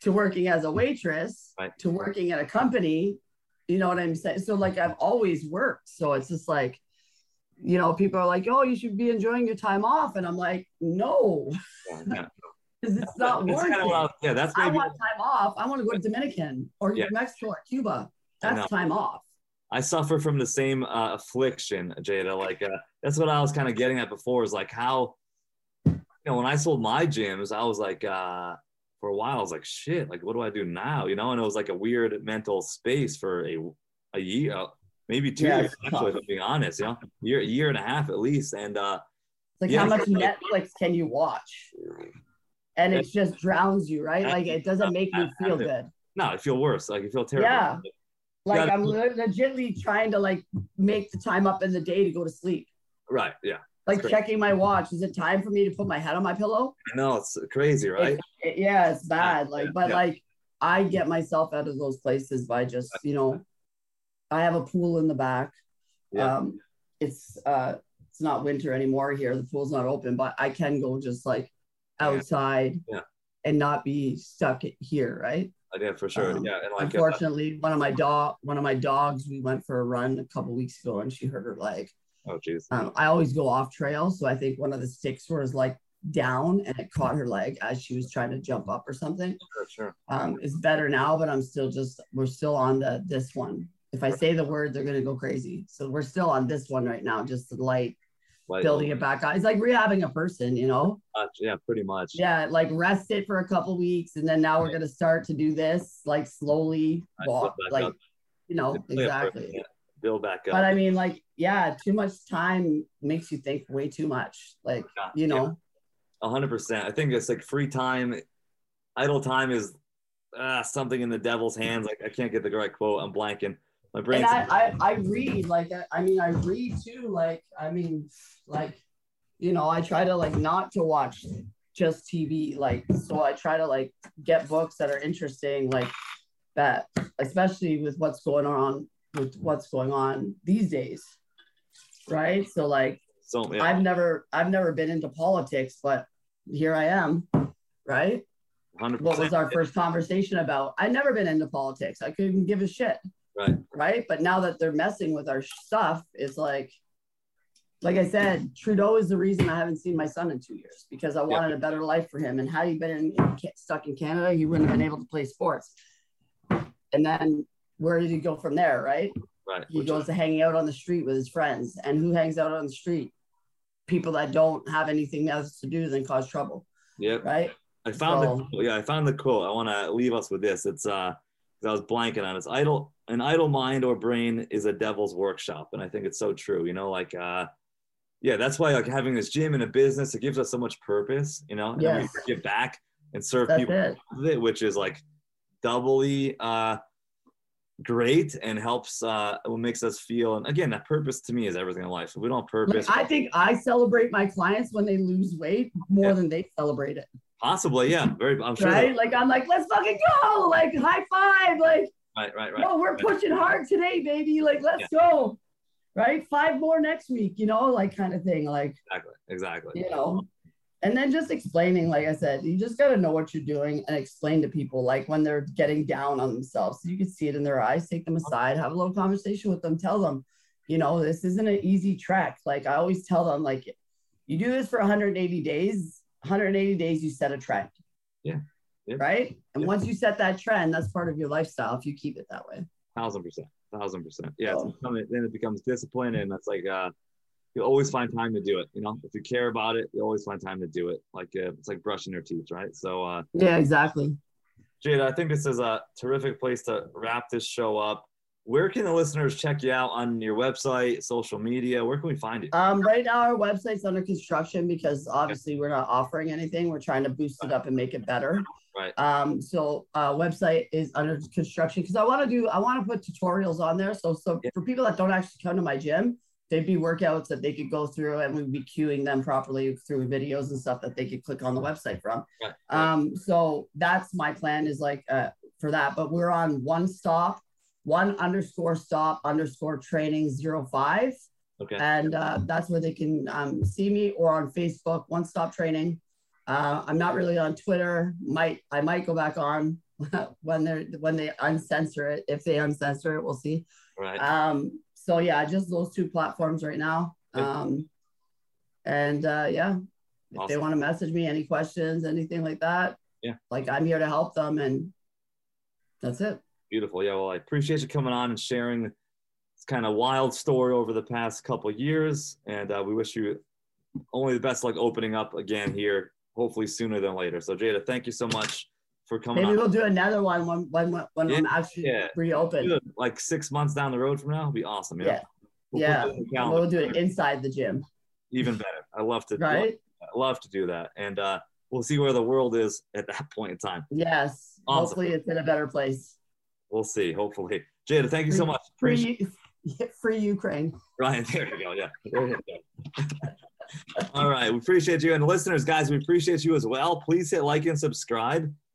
to working as a waitress, Right. to working at a company. You know what I'm saying? So like I've always worked. So it's just like, you know, people are like, "Oh, you should be enjoying your time off," and I'm like, "No, Yeah. <laughs> because it's not It's what I was- yeah, that's I want time off. I want to go to Dominican or Yeah. Mexico or Cuba. That's time off. I suffer from the same uh, affliction, Jada. Like uh, that's what I was kind of getting at before. Is like how, you know, when I sold my gyms, I was like, uh, for a while, I was like, shit, like what do I do now? You know, and it was like a weird mental space for a a year, uh, maybe two Yeah, years. Actually, if. I'm being honest, you know, year a year and a half at least. And uh, It's like Yeah, how much sure. Netflix can you watch? And it just drowns you, right? Like it doesn't make you feel good. no, I feel worse. Like I feel terrible. Yeah. Like. I'm le- legitly trying to like make the time up in the day to go to sleep. Right. Yeah. Like checking my watch. Is it time for me to put my head on my pillow? I know it's crazy, right? It- yeah, it's bad. Like, but yeah. like I get myself out of those places by just, you know, I have a pool in the back. Yeah. Um, it's uh it's not winter anymore here. The pool's not open, but I can go just like outside Yeah. and not be stuck here, right? I did for sure. Um, yeah. And like, uh, Unfortunately, one of my dog, one of my dogs, we went for a run a couple weeks ago, and she hurt her leg. Oh, jeez. Um, I always go off trail, so I think one of the sticks was like down, and it caught her leg as she was trying to jump up or something. Sure. Sure. Um, it's better now, but I'm still just we're still on the this one. If I say the word, they're gonna go crazy. So we're still on this one right now, just the light Like, building it back up. It's like rehabbing a person, you know. much, yeah, pretty much. Yeah, like rest it for a couple weeks, and then now we're gonna start to do this, like slowly walk, like up. you know, exactly. Build back up. But I mean, like, yeah, too much time makes you think way too much. Like, Yeah, you know, A hundred percent. I think it's like free time, idle time is uh, something in the devil's hands. Like I can't get the right quote. I'm blanking. My brain. and I, I, I read, like, I, I mean, I read too. Like, I mean, like, you know, I try to like not to watch just TV. Like, so I try to like get books that are interesting, like that, especially with what's going on with what's going on these days, right? So like. so yeah, I've never I've never been into politics, but here I am, right? hundred What was our first conversation about? I've never been into politics. I couldn't give a shit, Right. right? But now that they're messing with our stuff, it's like, like I said, Trudeau is the reason I haven't seen my son in two years because I wanted a better life for him. And had he been in, in, stuck in Canada, he wouldn't have been able to play sports. And then where did he go from there, right? Right. He Which goes is- to hanging out on the street with his friends. And who hangs out on the street? People that don't have anything else to do than cause trouble, Yep. right? I found So- the quote. yeah, I found the quote. I want to leave us with this. It's uh, I was blanking on it. It's idle. An idle mind or brain is a devil's workshop, and I think it's so true. You know, like uh, yeah, that's why like having this gym and a business it gives us so much purpose. You know, and we give back and serve That's people it. it, which is like doubly uh great and helps uh what makes us feel and again that purpose to me is everything in life. If we don't purpose Like, I think I celebrate my clients when they lose weight more Yeah. than they celebrate it, possibly yeah. Very i'm sure right? that- Like I'm like, let's fucking go, like high five, like right right right. No, we're pushing hard today, baby, like let's go, right? Five more next week, you know, like kind of thing, like exactly exactly. You know and then just explaining like i said you just got to know what you're doing and explain to people like when they're getting down on themselves. You can see it in their eyes take them aside have a little conversation with them tell them you know this isn't an easy track. Like i always tell them like you do this for 180 days 180 days you set a trend. Yeah. Yeah. right? And Yeah. once you set that trend that's part of your lifestyle if you keep it that way. Thousand percent. Thousand percent. Yeah then it becomes discipline and that's like uh you always find time to do it you know if you care about it you always find time to do it like uh, it's like brushing your teeth right so uh yeah exactly Jada, I think this is a terrific place to wrap this show up. where can the listeners check you out on your website, social media? Where can we find you? Um, right now our website's under construction because obviously we're not offering anything. We're trying to boost it up and make it better. Right. Um, so uh, website is under construction because I want to do I want to put tutorials on there. So so Yeah. for people that don't actually come to my gym, they'd be workouts that they could go through and we'd be cueing them properly through videos and stuff that they could click on the website from. Right. Um, so that's my plan is like uh, for that. But we're on one stop, one underscore stop underscore training zero five okay. and uh, that's where they can um, see me or on Facebook, One Stop Training. Uh, I'm not really on Twitter. Might I might go back on <laughs> when they when they uncensor it. If they uncensor it, we'll see. right. Um, so yeah, just those two platforms right now. Um, and uh, yeah, if they want to message me any questions, anything like that, Yeah. like I'm here to help them, and that's it. Beautiful. Yeah. Well, I appreciate you coming on and sharing this kind of wild story over the past couple of years. And uh, we wish you only the best luck opening up again here, hopefully sooner than later. So, Jada, thank you so much for coming Maybe on. we'll do another one when when when I'm actually Yeah. reopened. Like six months down the road from now, it'll be awesome. Yeah. Yeah. We'll Yeah, the we'll do it inside the gym, Even better. I love to right? love, love to do that. And uh, we'll see where the world is at that point in time. Yes. Awesome. Hopefully, it's in a better place. We'll see. Hopefully. Jada, thank you so much. Appreciate Free, <laughs> free Ukraine. Ryan, <laughs> there you go. Yeah. <laughs> You go. All right. We appreciate you. And listeners, guys, we appreciate you as well. Please hit like and subscribe